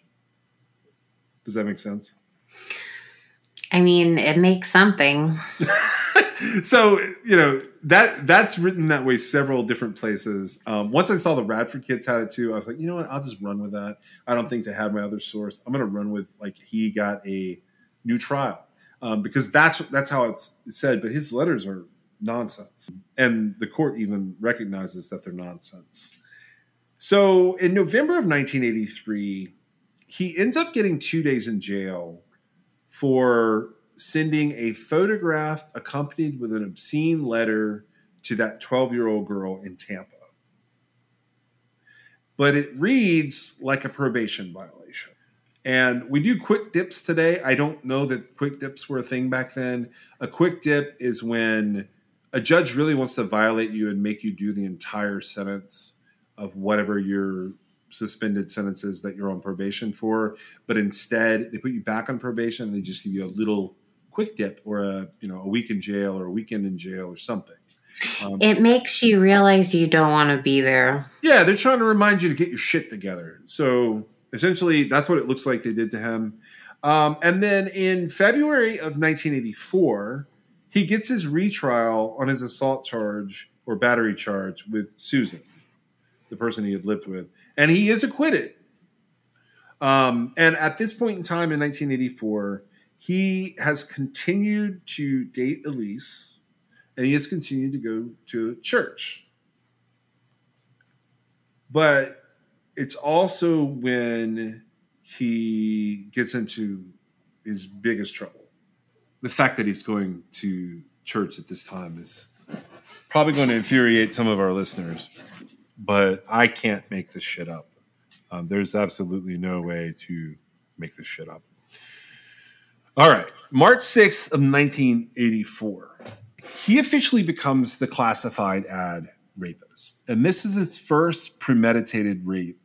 Does that make sense? I mean, it makes something. so you know that that's written that way several different places. Um, once I saw the Radford kids had it too, I was like, you know what? I'll just run with that. I don't think they had my other source. I'm going to run with like he got a new trial um, because that's that's how it's said. But his letters are nonsense, and the court even recognizes that they're nonsense. So in November of 1983, he ends up getting two days in jail for sending a photograph accompanied with an obscene letter to that 12 year old girl in Tampa. But it reads like a probation violation. And we do quick dips today. I don't know that quick dips were a thing back then. A quick dip is when a judge really wants to violate you and make you do the entire sentence of whatever your suspended sentences that you're on probation for, but instead they put you back on probation and they just give you a little quick dip or a you know a week in jail or a weekend in jail or something. Um, It makes you realize you don't want to be there. yeah, they're trying to remind you to get your shit together. So essentially, that's what it looks like they did to him. Um, and then in February of 1984, he gets his retrial on his assault charge or battery charge with Susan, the person he had lived with, and he is acquitted. Um, and at this point in time in 1984, he has continued to date Elise, and he has continued to go to church. But it's also when he gets into his biggest trouble. The fact that he's going to church at this time is probably going to infuriate some of our listeners, but I can't make this shit up. Um, there's absolutely no way to make this shit up. All right, March 6th of 1984, he officially becomes the classified ad rapist. And this is his first premeditated rape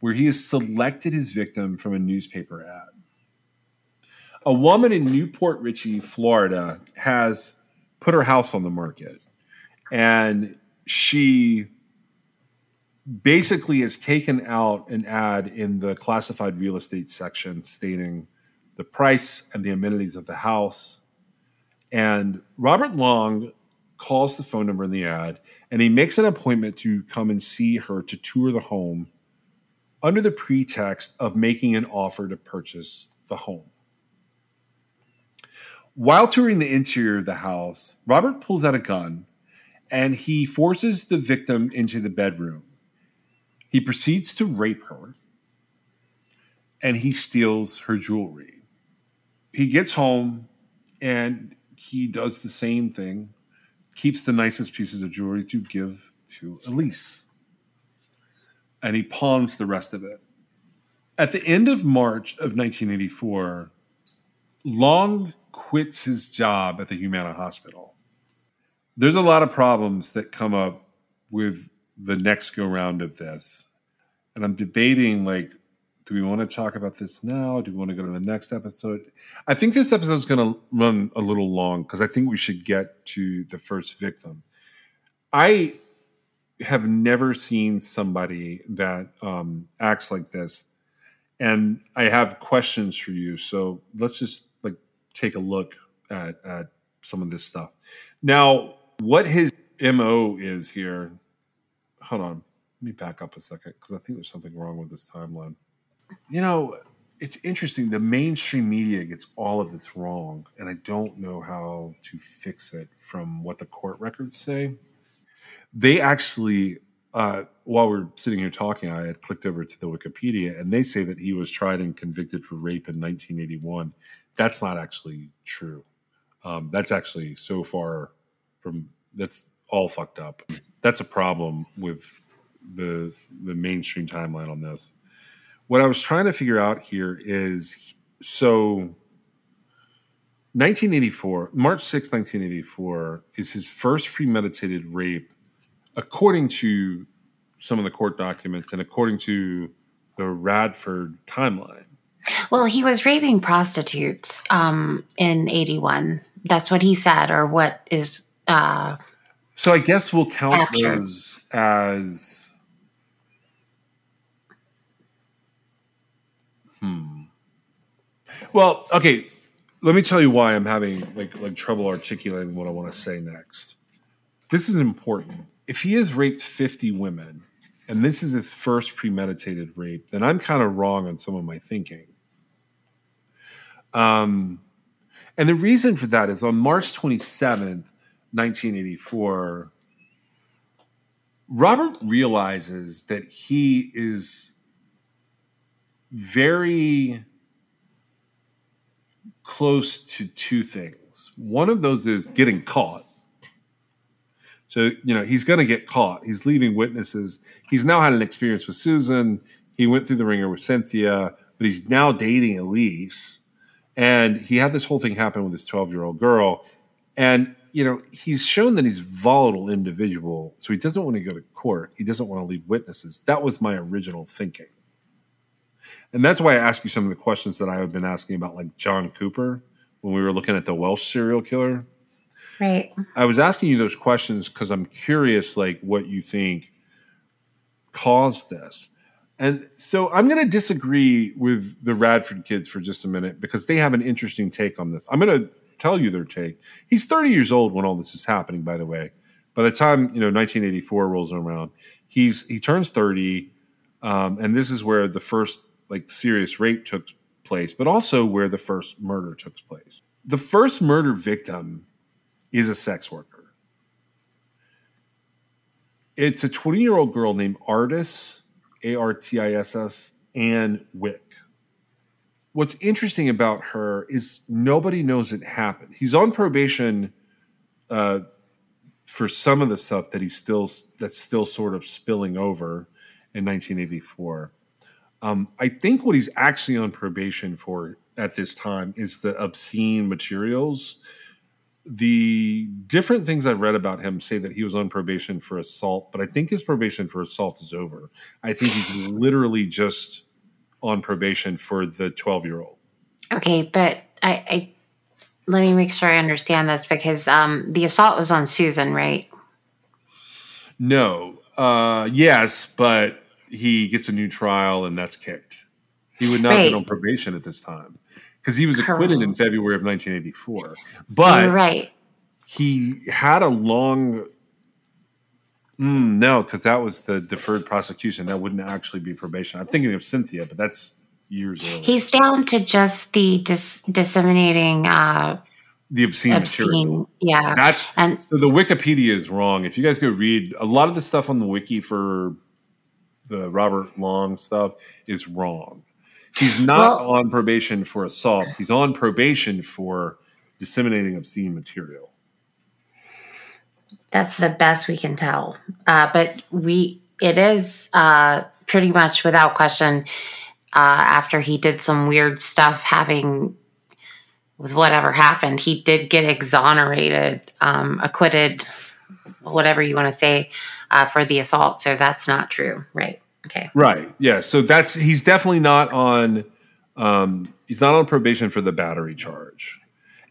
where he has selected his victim from a newspaper ad. A woman in New Port Richey, Florida, has put her house on the market. And she basically has taken out an ad in the classified real estate section stating the price and the amenities of the house. And Robert Long calls the phone number in the ad and he makes an appointment to come and see her to tour the home under the pretext of making an offer to purchase the home. While touring the interior of the house, Robert pulls out a gun and he forces the victim into the bedroom. He proceeds to rape her and he steals her jewelry. He gets home and he does the same thing, keeps the nicest pieces of jewelry to give to Elise and he pawns the rest of it. At the end of March of 1984, Long quits his job at the Humana Hospital. There's a lot of problems that come up with the next go round of this. And I'm debating like, do we want to talk about this now? Do we want to go to the next episode? I think this episode is going to run a little long because I think we should get to the first victim. I have never seen somebody that um, acts like this, and I have questions for you. So let's just like take a look at at some of this stuff. Now, what his mo is here? Hold on, let me back up a second because I think there's something wrong with this timeline. You know, it's interesting. The mainstream media gets all of this wrong, and I don't know how to fix it from what the court records say they actually uh, while we're sitting here talking i had clicked over to the wikipedia and they say that he was tried and convicted for rape in 1981 that's not actually true um, that's actually so far from that's all fucked up that's a problem with the the mainstream timeline on this what i was trying to figure out here is so 1984 march 6 1984 is his first premeditated rape according to some of the court documents and according to the Radford timeline. Well, he was raping prostitutes um, in 81. That's what he said, or what is. Uh, So I guess we'll count Captured. those as. Hmm. Well, okay. Let me tell you why I'm having like like trouble articulating what I want to say next. This is important. If he has raped 50 women, and this is his first premeditated rape, then I'm kind of wrong on some of my thinking. Um, and the reason for that is on March 27th, 1984, Robert realizes that he is very close to two things. One of those is getting caught. So, you know, he's going to get caught. He's leaving witnesses. He's now had an experience with Susan. He went through the ringer with Cynthia, but he's now dating Elise. And he had this whole thing happen with his 12 year old girl. And, you know, he's shown that he's volatile individual. So he doesn't want to go to court. He doesn't want to leave witnesses. That was my original thinking. And that's why I ask you some of the questions that I have been asking about, like John Cooper, when we were looking at the Welsh serial killer. Right. I was asking you those questions because I'm curious, like what you think caused this. And so I'm going to disagree with the Radford kids for just a minute because they have an interesting take on this. I'm going to tell you their take. He's 30 years old when all this is happening, by the way. By the time you know 1984 rolls around, he's he turns 30, um, and this is where the first like serious rape took place, but also where the first murder took place. The first murder victim is a sex worker. It's a 20 year old girl named Artiss, A R T I S S, Ann Wick. What's interesting about her is nobody knows it happened. He's on probation uh, for some of the stuff that he's still that's still sort of spilling over in 1984. Um, I think what he's actually on probation for at this time is the obscene materials the different things I've read about him say that he was on probation for assault, but I think his probation for assault is over. I think he's literally just on probation for the 12 year old. Okay, but I, I let me make sure I understand this because um, the assault was on Susan, right? No. Uh, yes, but he gets a new trial and that's kicked. He would not have been on probation at this time because he was acquitted in February of 1984. But You're right. he had a long Mm, no because that was the deferred prosecution. That wouldn't actually be probation. I'm thinking of cynthia but that's years earlier. He's down to just the dis- disseminating uh, the obscene, material. Yeah. that's And so the wikipedia is wrong. If you guys go read a lot of the stuff on the wiki for the robert long stuff is wrong. He's not Well- on probation for assault. He's on probation for disseminating obscene material that's the best we can tell. Uh, but we, it is uh, pretty much without question. Uh, after he did some weird stuff, having with whatever happened, he did get exonerated, um, acquitted, whatever you want to say, uh, for the assault. So that's not true, right? Okay. Right. Yeah. So that's he's definitely not on um he's not on probation for the battery charge.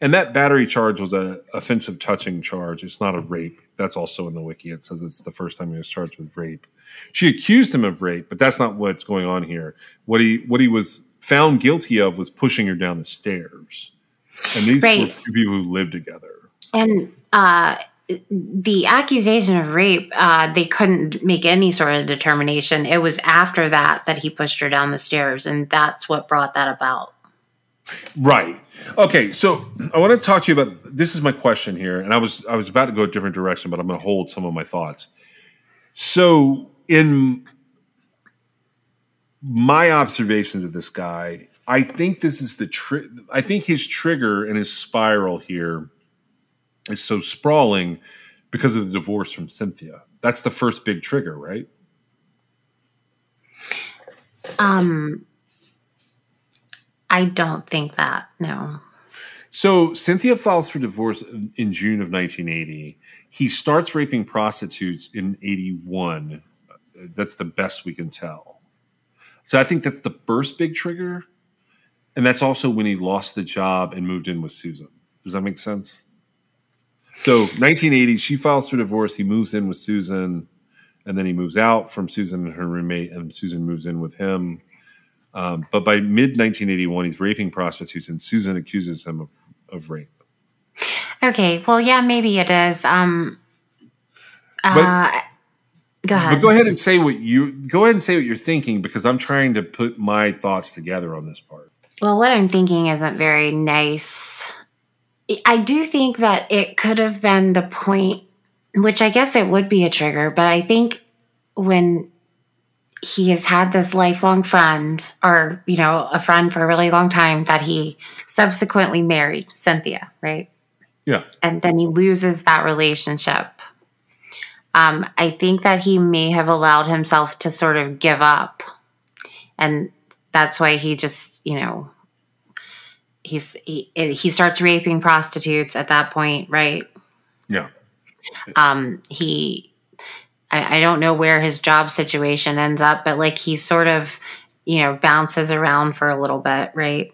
And that battery charge was a offensive touching charge. It's not a rape. That's also in the wiki. It says it's the first time he was charged with rape. She accused him of rape, but that's not what's going on here. What he what he was found guilty of was pushing her down the stairs. And these Right. were two people who lived together. And uh, the accusation of rape, uh, they couldn't make any sort of determination. It was after that that he pushed her down the stairs, and that's what brought that about. Right. Okay. So I want to talk to you about this. Is my question here, and I was I was about to go a different direction, but I'm going to hold some of my thoughts. So in my observations of this guy, I think this is the tri- I think his trigger and his spiral here is so sprawling because of the divorce from Cynthia. That's the first big trigger, right? Um, I don't think that. No. So Cynthia files for divorce in June of 1980. He starts raping prostitutes in 81. Uh, that's the best we can tell. So I think that's the first big trigger. And that's also when he lost the job and moved in with Susan. Does that make sense? So 1980, she files for divorce. He moves in with Susan, and then he moves out from Susan and her roommate, and Susan moves in with him. Um, but by mid 1981, he's raping prostitutes, and Susan accuses him of, of rape. Okay. Well, yeah, maybe it is. Um, uh, go ahead. But go ahead and say what you go ahead and say what you're thinking because I'm trying to put my thoughts together on this part. Well, what I'm thinking isn't very nice. I do think that it could have been the point, which I guess it would be a trigger, but I think when he has had this lifelong friend or, you know, a friend for a really long time that he subsequently married, Cynthia, right? Yeah. And then he loses that relationship. Um, I think that he may have allowed himself to sort of give up. And that's why he just, you know, he's he, he starts raping prostitutes at that point, right? Yeah. Um, he, I, I don't know where his job situation ends up, but like he sort of, you know, bounces around for a little bit, right?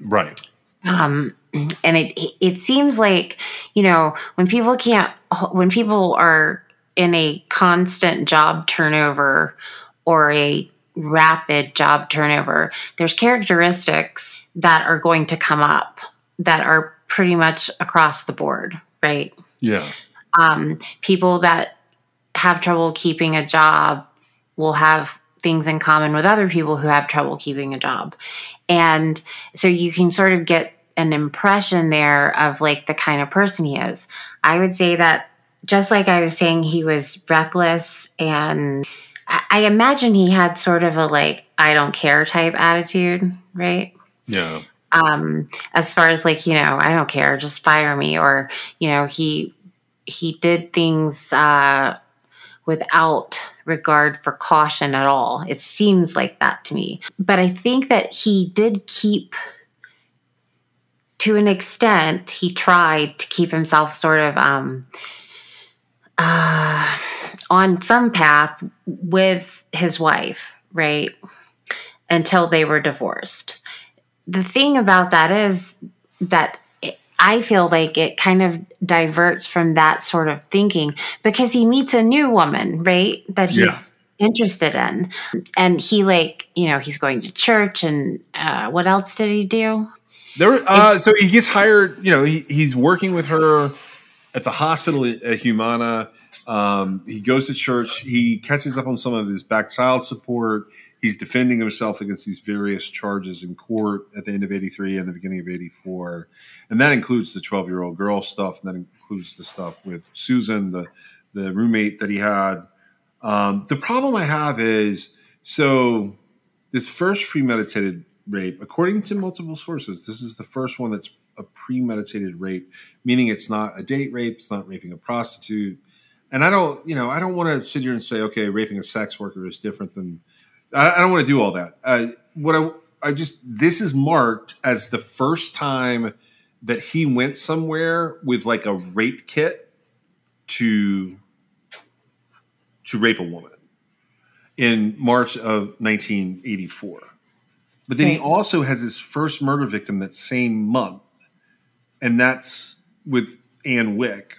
Right. Um, and it it seems like you know when people can't when people are in a constant job turnover or a rapid job turnover there's characteristics that are going to come up that are pretty much across the board right Yeah. um, people that have trouble keeping a job will have things in common with other people who have trouble keeping a job. And so you can sort of get an impression there of like the kind of person he is. I would say that just like I was saying, he was reckless and I imagine he had sort of a like, I don't care type attitude, right? Yeah. um as far as like you know i don't care just fire me or you know he he did things uh without regard for caution at all. It seems like that to me. But i think that he did keep to an extent he tried to keep himself sort of um uh on some path with his wife right until they were divorced. The thing about that is that I feel like it kind of diverts from that sort of thinking because he meets a new woman, right? That he's Yeah. interested in. And he, like, you know, he's going to church and uh, what else did he do? There, uh, so he gets hired. You know, he, he's working with her at the hospital at Humana. Um, he goes to church. He catches up on some of his back child support. He's defending himself against these various charges in court at the end of '83 and the beginning of '84, and that includes the 12 year old girl stuff. And that includes the stuff with Susan, the the roommate that he had. Um, the problem I have is so this first premeditated rape, according to multiple sources, this is the first one that's a premeditated rape, meaning it's not a date rape, it's not raping a prostitute. And I don't, you know, I don't want to sit here and say, okay, raping a sex worker is different than. I, I don't want to do all that. Uh, what I, I just this is marked as the first time that he went somewhere with like a rape kit to to rape a woman in March of 1984. But then he also has his first murder victim that same month, and that's with Ann Wick.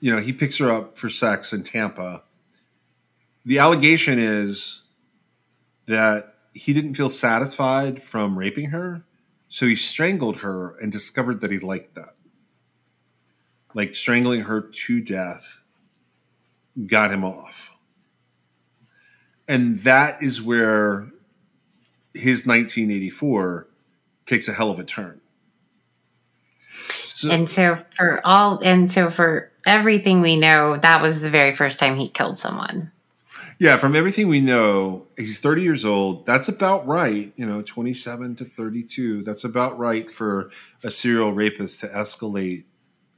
You know, he picks her up for sex in Tampa. The allegation is that he didn't feel satisfied from raping her, so he strangled her and discovered that he liked that. Like strangling her to death got him off. And that is where his 1984 takes a hell of a turn. So, And so for all, and so for everything we know, that was the very first time he killed someone. Yeah, from everything we know, he's 30 years old. That's about right. You know, 27 to 32. That's about right for a serial rapist to escalate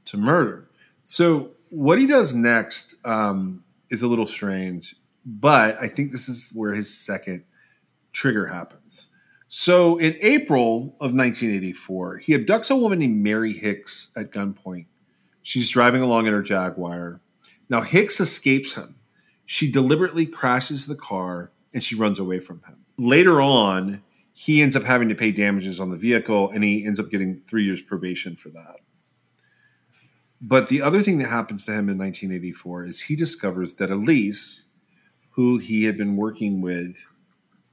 to murder. So, what he does next um, is a little strange, but I think this is where his second trigger happens. So, in April of 1984, he abducts a woman named Mary Hicks at gunpoint. She's driving along in her Jaguar. Now, Hicks escapes him. She deliberately crashes the car and she runs away from him. Later on, he ends up having to pay damages on the vehicle and he ends up getting three years probation for that. But the other thing that happens to him in 1984 is he discovers that Elise, who he had been working with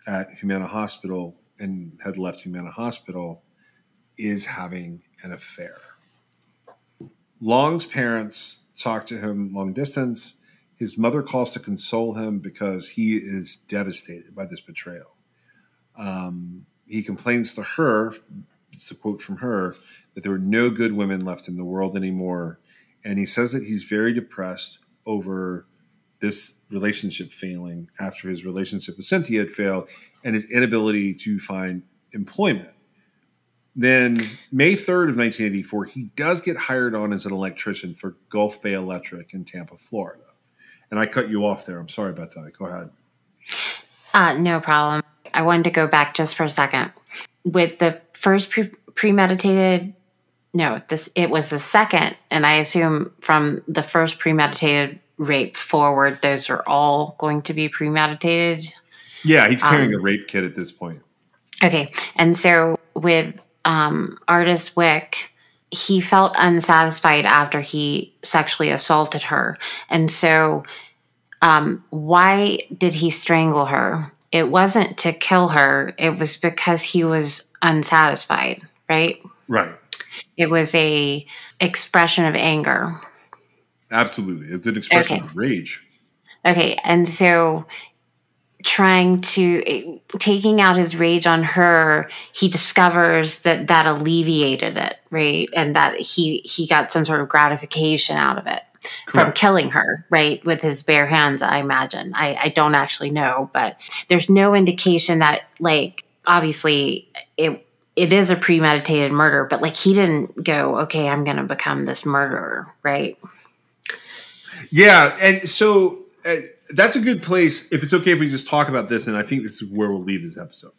at Humana Hospital and had left Humana Hospital, is having an affair. Long's parents talk to him long distance. His mother calls to console him because he is devastated by this betrayal. Um, he complains to her, it's a quote from her, that there were no good women left in the world anymore. And he says that he's very depressed over this relationship failing after his relationship with Cynthia had failed and his inability to find employment. Then, May 3rd of 1984, he does get hired on as an electrician for Gulf Bay Electric in Tampa, Florida. And I cut you off there. I'm sorry about that. Go ahead. Uh, no problem. I wanted to go back just for a second. With the first pre- premeditated, no, this it was the second, and I assume from the first premeditated rape forward, those are all going to be premeditated. Yeah, he's carrying Um, a rape kit at this point. Okay, and so with um, Artiss Wick, he felt unsatisfied after he sexually assaulted her. And so, um, why did he strangle her? It wasn't to kill her, it was because he was unsatisfied, right? Right. It was a expression of anger. Absolutely. It's an expression Okay. of rage. Okay, and so trying to taking out his rage on her, he discovers that that alleviated it, right? And that he he got some sort of gratification out of it from killing her, right, with his bare hands. I imagine. I I don't actually know, but there's no indication that like obviously it it is a premeditated murder, but like he didn't go, okay, I'm going to become this murderer, right? Yeah, and so uh, that's a good place. If it's okay if we just talk about this, and I think this is where we'll leave this episode.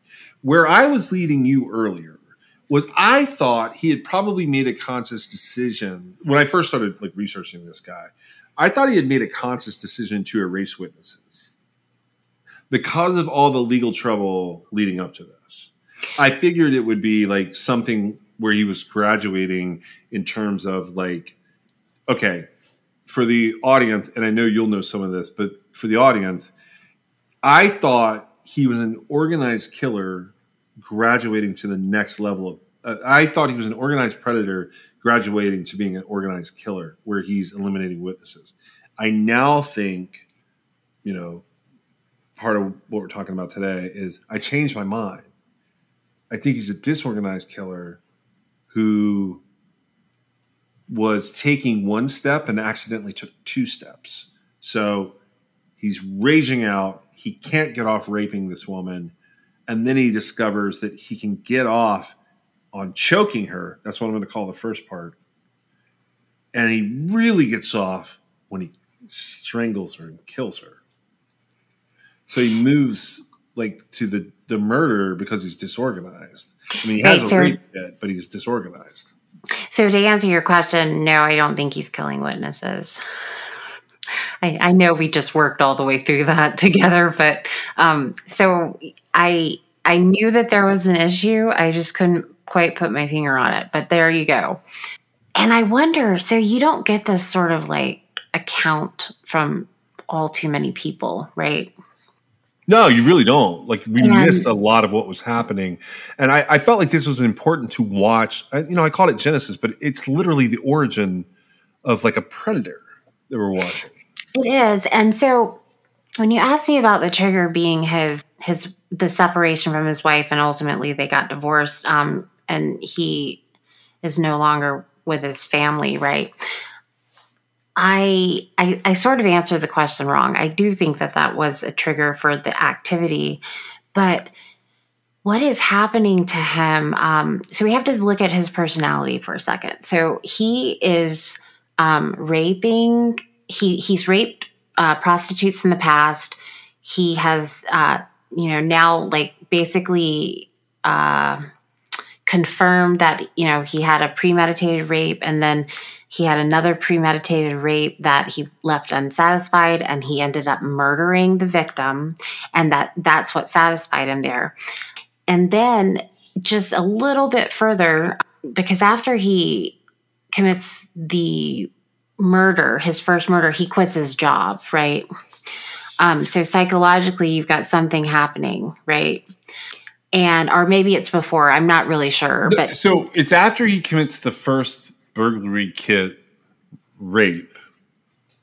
Where I was leading you earlier was I thought he had probably made a conscious decision when I first started like researching this guy. I thought he had made a conscious decision to erase witnesses because of all the legal trouble leading up to this. I figured it would be like something where he was graduating in terms of like, okay, for the audience, and I know you'll know some of this, but for the audience, I thought he was an organized killer graduating to the next level of. Uh, I thought he was an organized predator graduating to being an organized killer, where he's eliminating witnesses. I now think, you know, part of what we're talking about today is I changed my mind. I think he's a disorganized killer who was taking one step and accidentally took two steps. So he's raging out. He can't get off raping this woman. And then he discovers that he can get off on choking her. That's what I'm going to call the first part. And he really gets off when he strangles her and kills her. So he moves like to the, the murder because he's disorganized. I mean, he has Right, a rape kit, but he's disorganized. So to answer your question, no, I don't think he's killing witnesses. I, I know we just worked all the way through that together, but um, so I I knew that there was an issue. I just couldn't quite put my finger on it. But there you go. And I wonder, so you don't get this sort of like account from all too many people, right? No, you really don't. Like we And- missed a lot of what was happening, and I, I felt like this was important to watch. I, you know, I called it Genesis, but it's literally the origin of like a predator that we're watching. It is. And so when you asked me about the trigger being his his the separation from his wife and ultimately they got divorced um and he is no longer with his family, right? I, I I sort of answered the question wrong. I do think that that was a trigger for the activity, but what is happening to him? Um, so we have to look at his personality for a second. So he is um, raping. He he's raped uh, prostitutes in the past. He has, uh, you know, now like basically uh, confirmed that you know he had a premeditated rape, and then he had another premeditated rape that he left unsatisfied, and he ended up murdering the victim, and that that's what satisfied him there. And then just a little bit further, because after he commits the murder, his first murder, he quits his job, right? Um, so psychologically, you've got something happening, right? And or maybe it's before. I'm not really sure, but so it's after he commits the first burglary kit rape,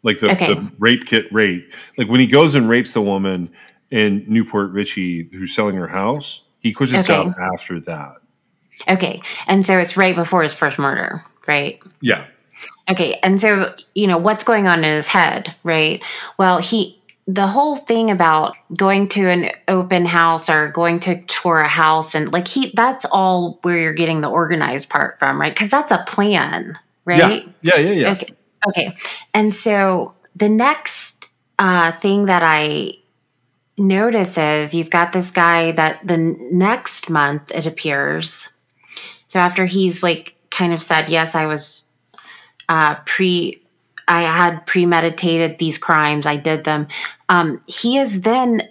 like the, Okay. the rape kit rape. Like when he goes and rapes the woman in New Port Richey who's selling her house, he quits his Okay. job after that. okay. And so it's right before his first murder, right? Yeah. Okay, and so you know what's going on in his head, right? Well, he the whole thing about going to an open house or going to tour a house and like he that's all where you're getting the organized part from, right? Cuz that's a plan, right? Yeah. Yeah. Yeah. Yeah. Okay. Okay. And so the next uh, thing that I notice is you've got this guy that the next month it appears. So after he's like kind of said, yes, I was uh, pre, I had premeditated these crimes, I did them. Um, he is then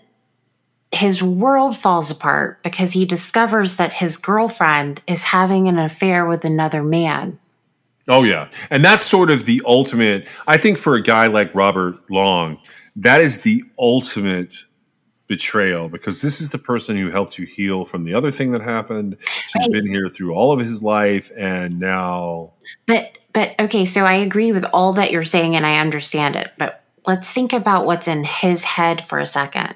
his world falls apart because he discovers that his girlfriend is having an affair with another man. Oh yeah, and that's sort of the ultimate. I think for a guy like Robert Long, that is the ultimate betrayal because this is the person who helped you heal from the other thing that happened. She's Right. been here through all of his life, and now But but okay, so I agree with all that you're saying and I understand it. But let's think about what's in his head for a second.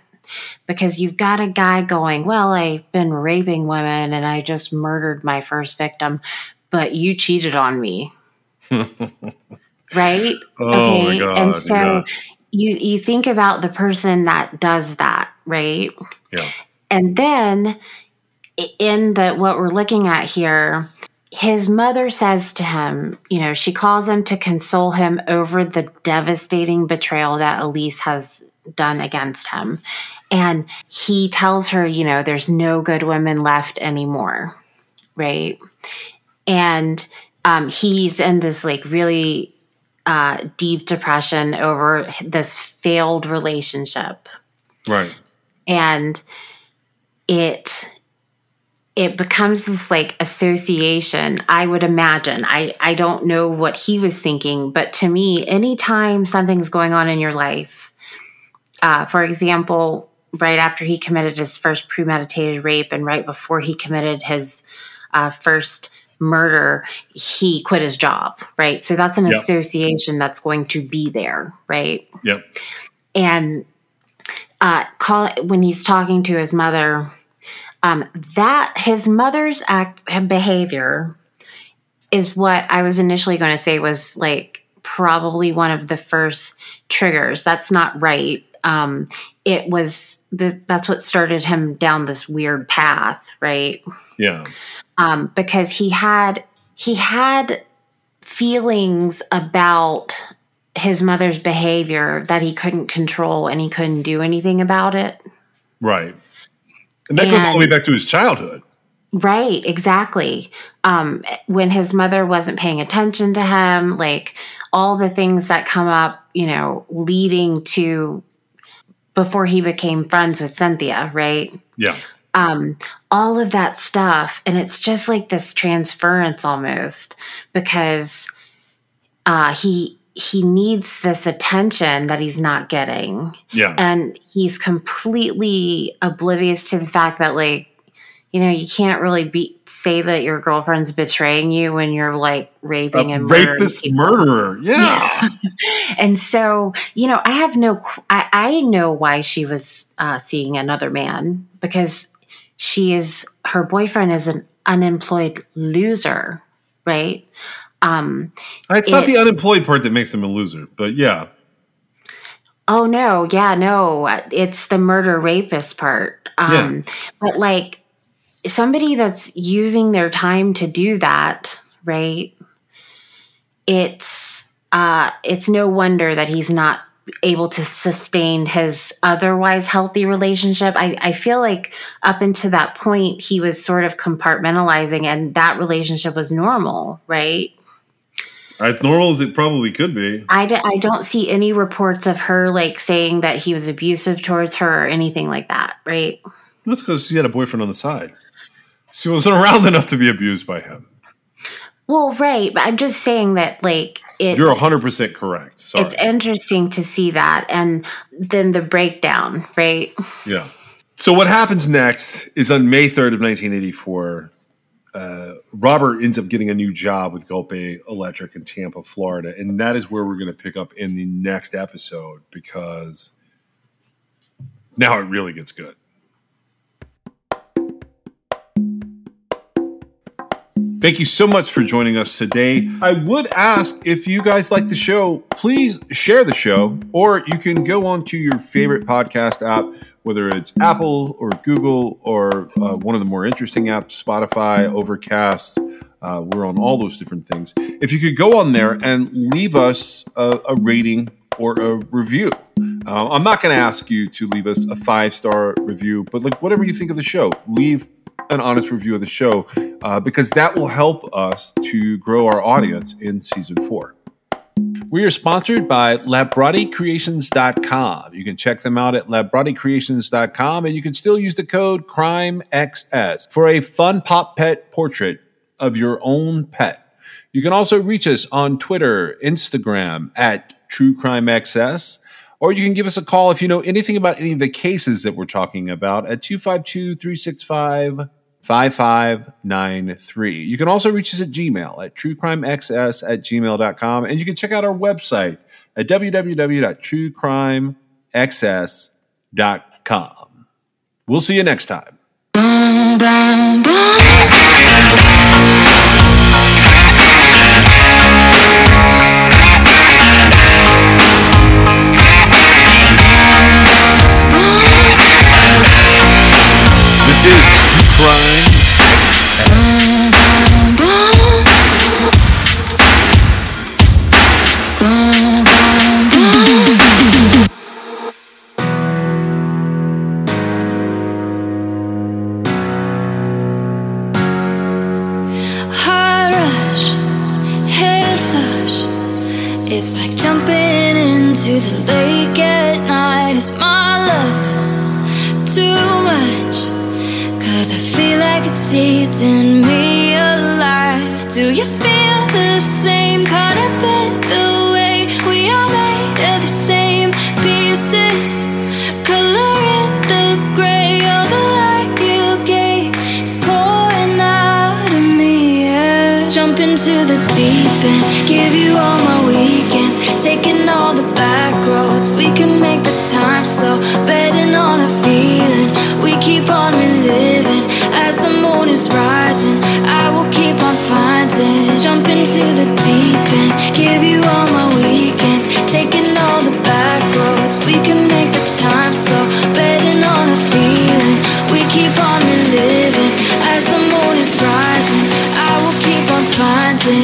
Because you've got a guy going, Well, I've been raping women and I just murdered my first victim, but you cheated on me. right? Oh my God, and so yeah. you you think about the person that does that, right? yeah, And then in the what we're looking at here, his mother says to him, you know, she calls him to console him over the devastating betrayal that Elise has done against him. And he tells her, you know, there's no good women left anymore. Right. And um, he's in this like really uh, deep depression over this failed relationship right. and it it becomes this like association i would imagine i i don't know what he was thinking but to me anytime something's going on in your life uh, for example right after he committed his first premeditated rape and right before he committed his uh, first murder he quit his job right so that's an Yep. association that's going to be there right Yep. and uh, call when he's talking to his mother, um, that his mother's act behavior is what I was initially going to say was like probably one of the first triggers. That's not right. Um, it was the, that's what started him down this weird path, right? Yeah. um, because he had he had feelings about his mother's behavior that he couldn't control and he couldn't do anything about it. Right. And that goes all the way back to his childhood. Right, exactly. Um, when his mother wasn't paying attention to him, like all the things that come up, you know, leading to before he became friends with Cynthia, right? Yeah. um, all of that stuff. And it's just like this transference almost because uh, he he needs this attention that he's not getting, Yeah. and he's completely oblivious to the fact that like you know you can't really be say that your girlfriend's betraying you when you're like raping A and murdering rapist people. murderer. Yeah. And so, you know, I have no, I, I know why she was uh, seeing another man because she is, her boyfriend is an unemployed loser, right? Um, It's not the unemployed part that makes him a loser, but yeah. oh no, yeah, no, it's the murder rapist part. Um, But like somebody that's using their time to do that, right? It's, uh, it's no wonder that he's not able to sustain his otherwise healthy relationship. I, I feel like up until that point, he was sort of compartmentalizing and that relationship was normal, right? As normal as it probably could be. I, d- I don't see any reports of her like saying that he was abusive towards her or anything like that, right? That's because she had a boyfriend on the side. She wasn't around enough to be abused by him. Well, right. But I'm just saying that like it's, You're 100% correct. Sorry. it's interesting to see that and then the breakdown, right? Yeah. So what happens next is on May 3rd of 1984, uh, Robert ends up getting a new job with Gulpe Electric in Tampa, Florida. And that is where we're going to pick up in the next episode because now it really gets good. Thank you so much for joining us today. I would ask if you guys like the show, please share the show, or you can go on to your favorite podcast app, whether it's Apple or Google or uh, one of the more interesting apps, Spotify, Overcast. Uh, we're on all those different things. If you could go on there and leave us a, a rating or a review. Uh, I'm not going to ask you to leave us a five star review, but like whatever you think of the show, leave an honest review of the show uh, because that will help us to grow our audience in season four. We are sponsored by LabrottieCreations.com. You can check them out at LabrottieCreations.com and you can still use the code CRIMEXS for a fun pop pet portrait of your own pet. You can also reach us on Twitter, Instagram at TrueCrimeXS, or you can give us a call if you know anything about any of the cases that we're talking about at 252 365 5593. You can also reach us at Gmail at truecrimexs at gmail.com. And you can check out our website at www.truecrimexs.com. We'll see you next time.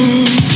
it.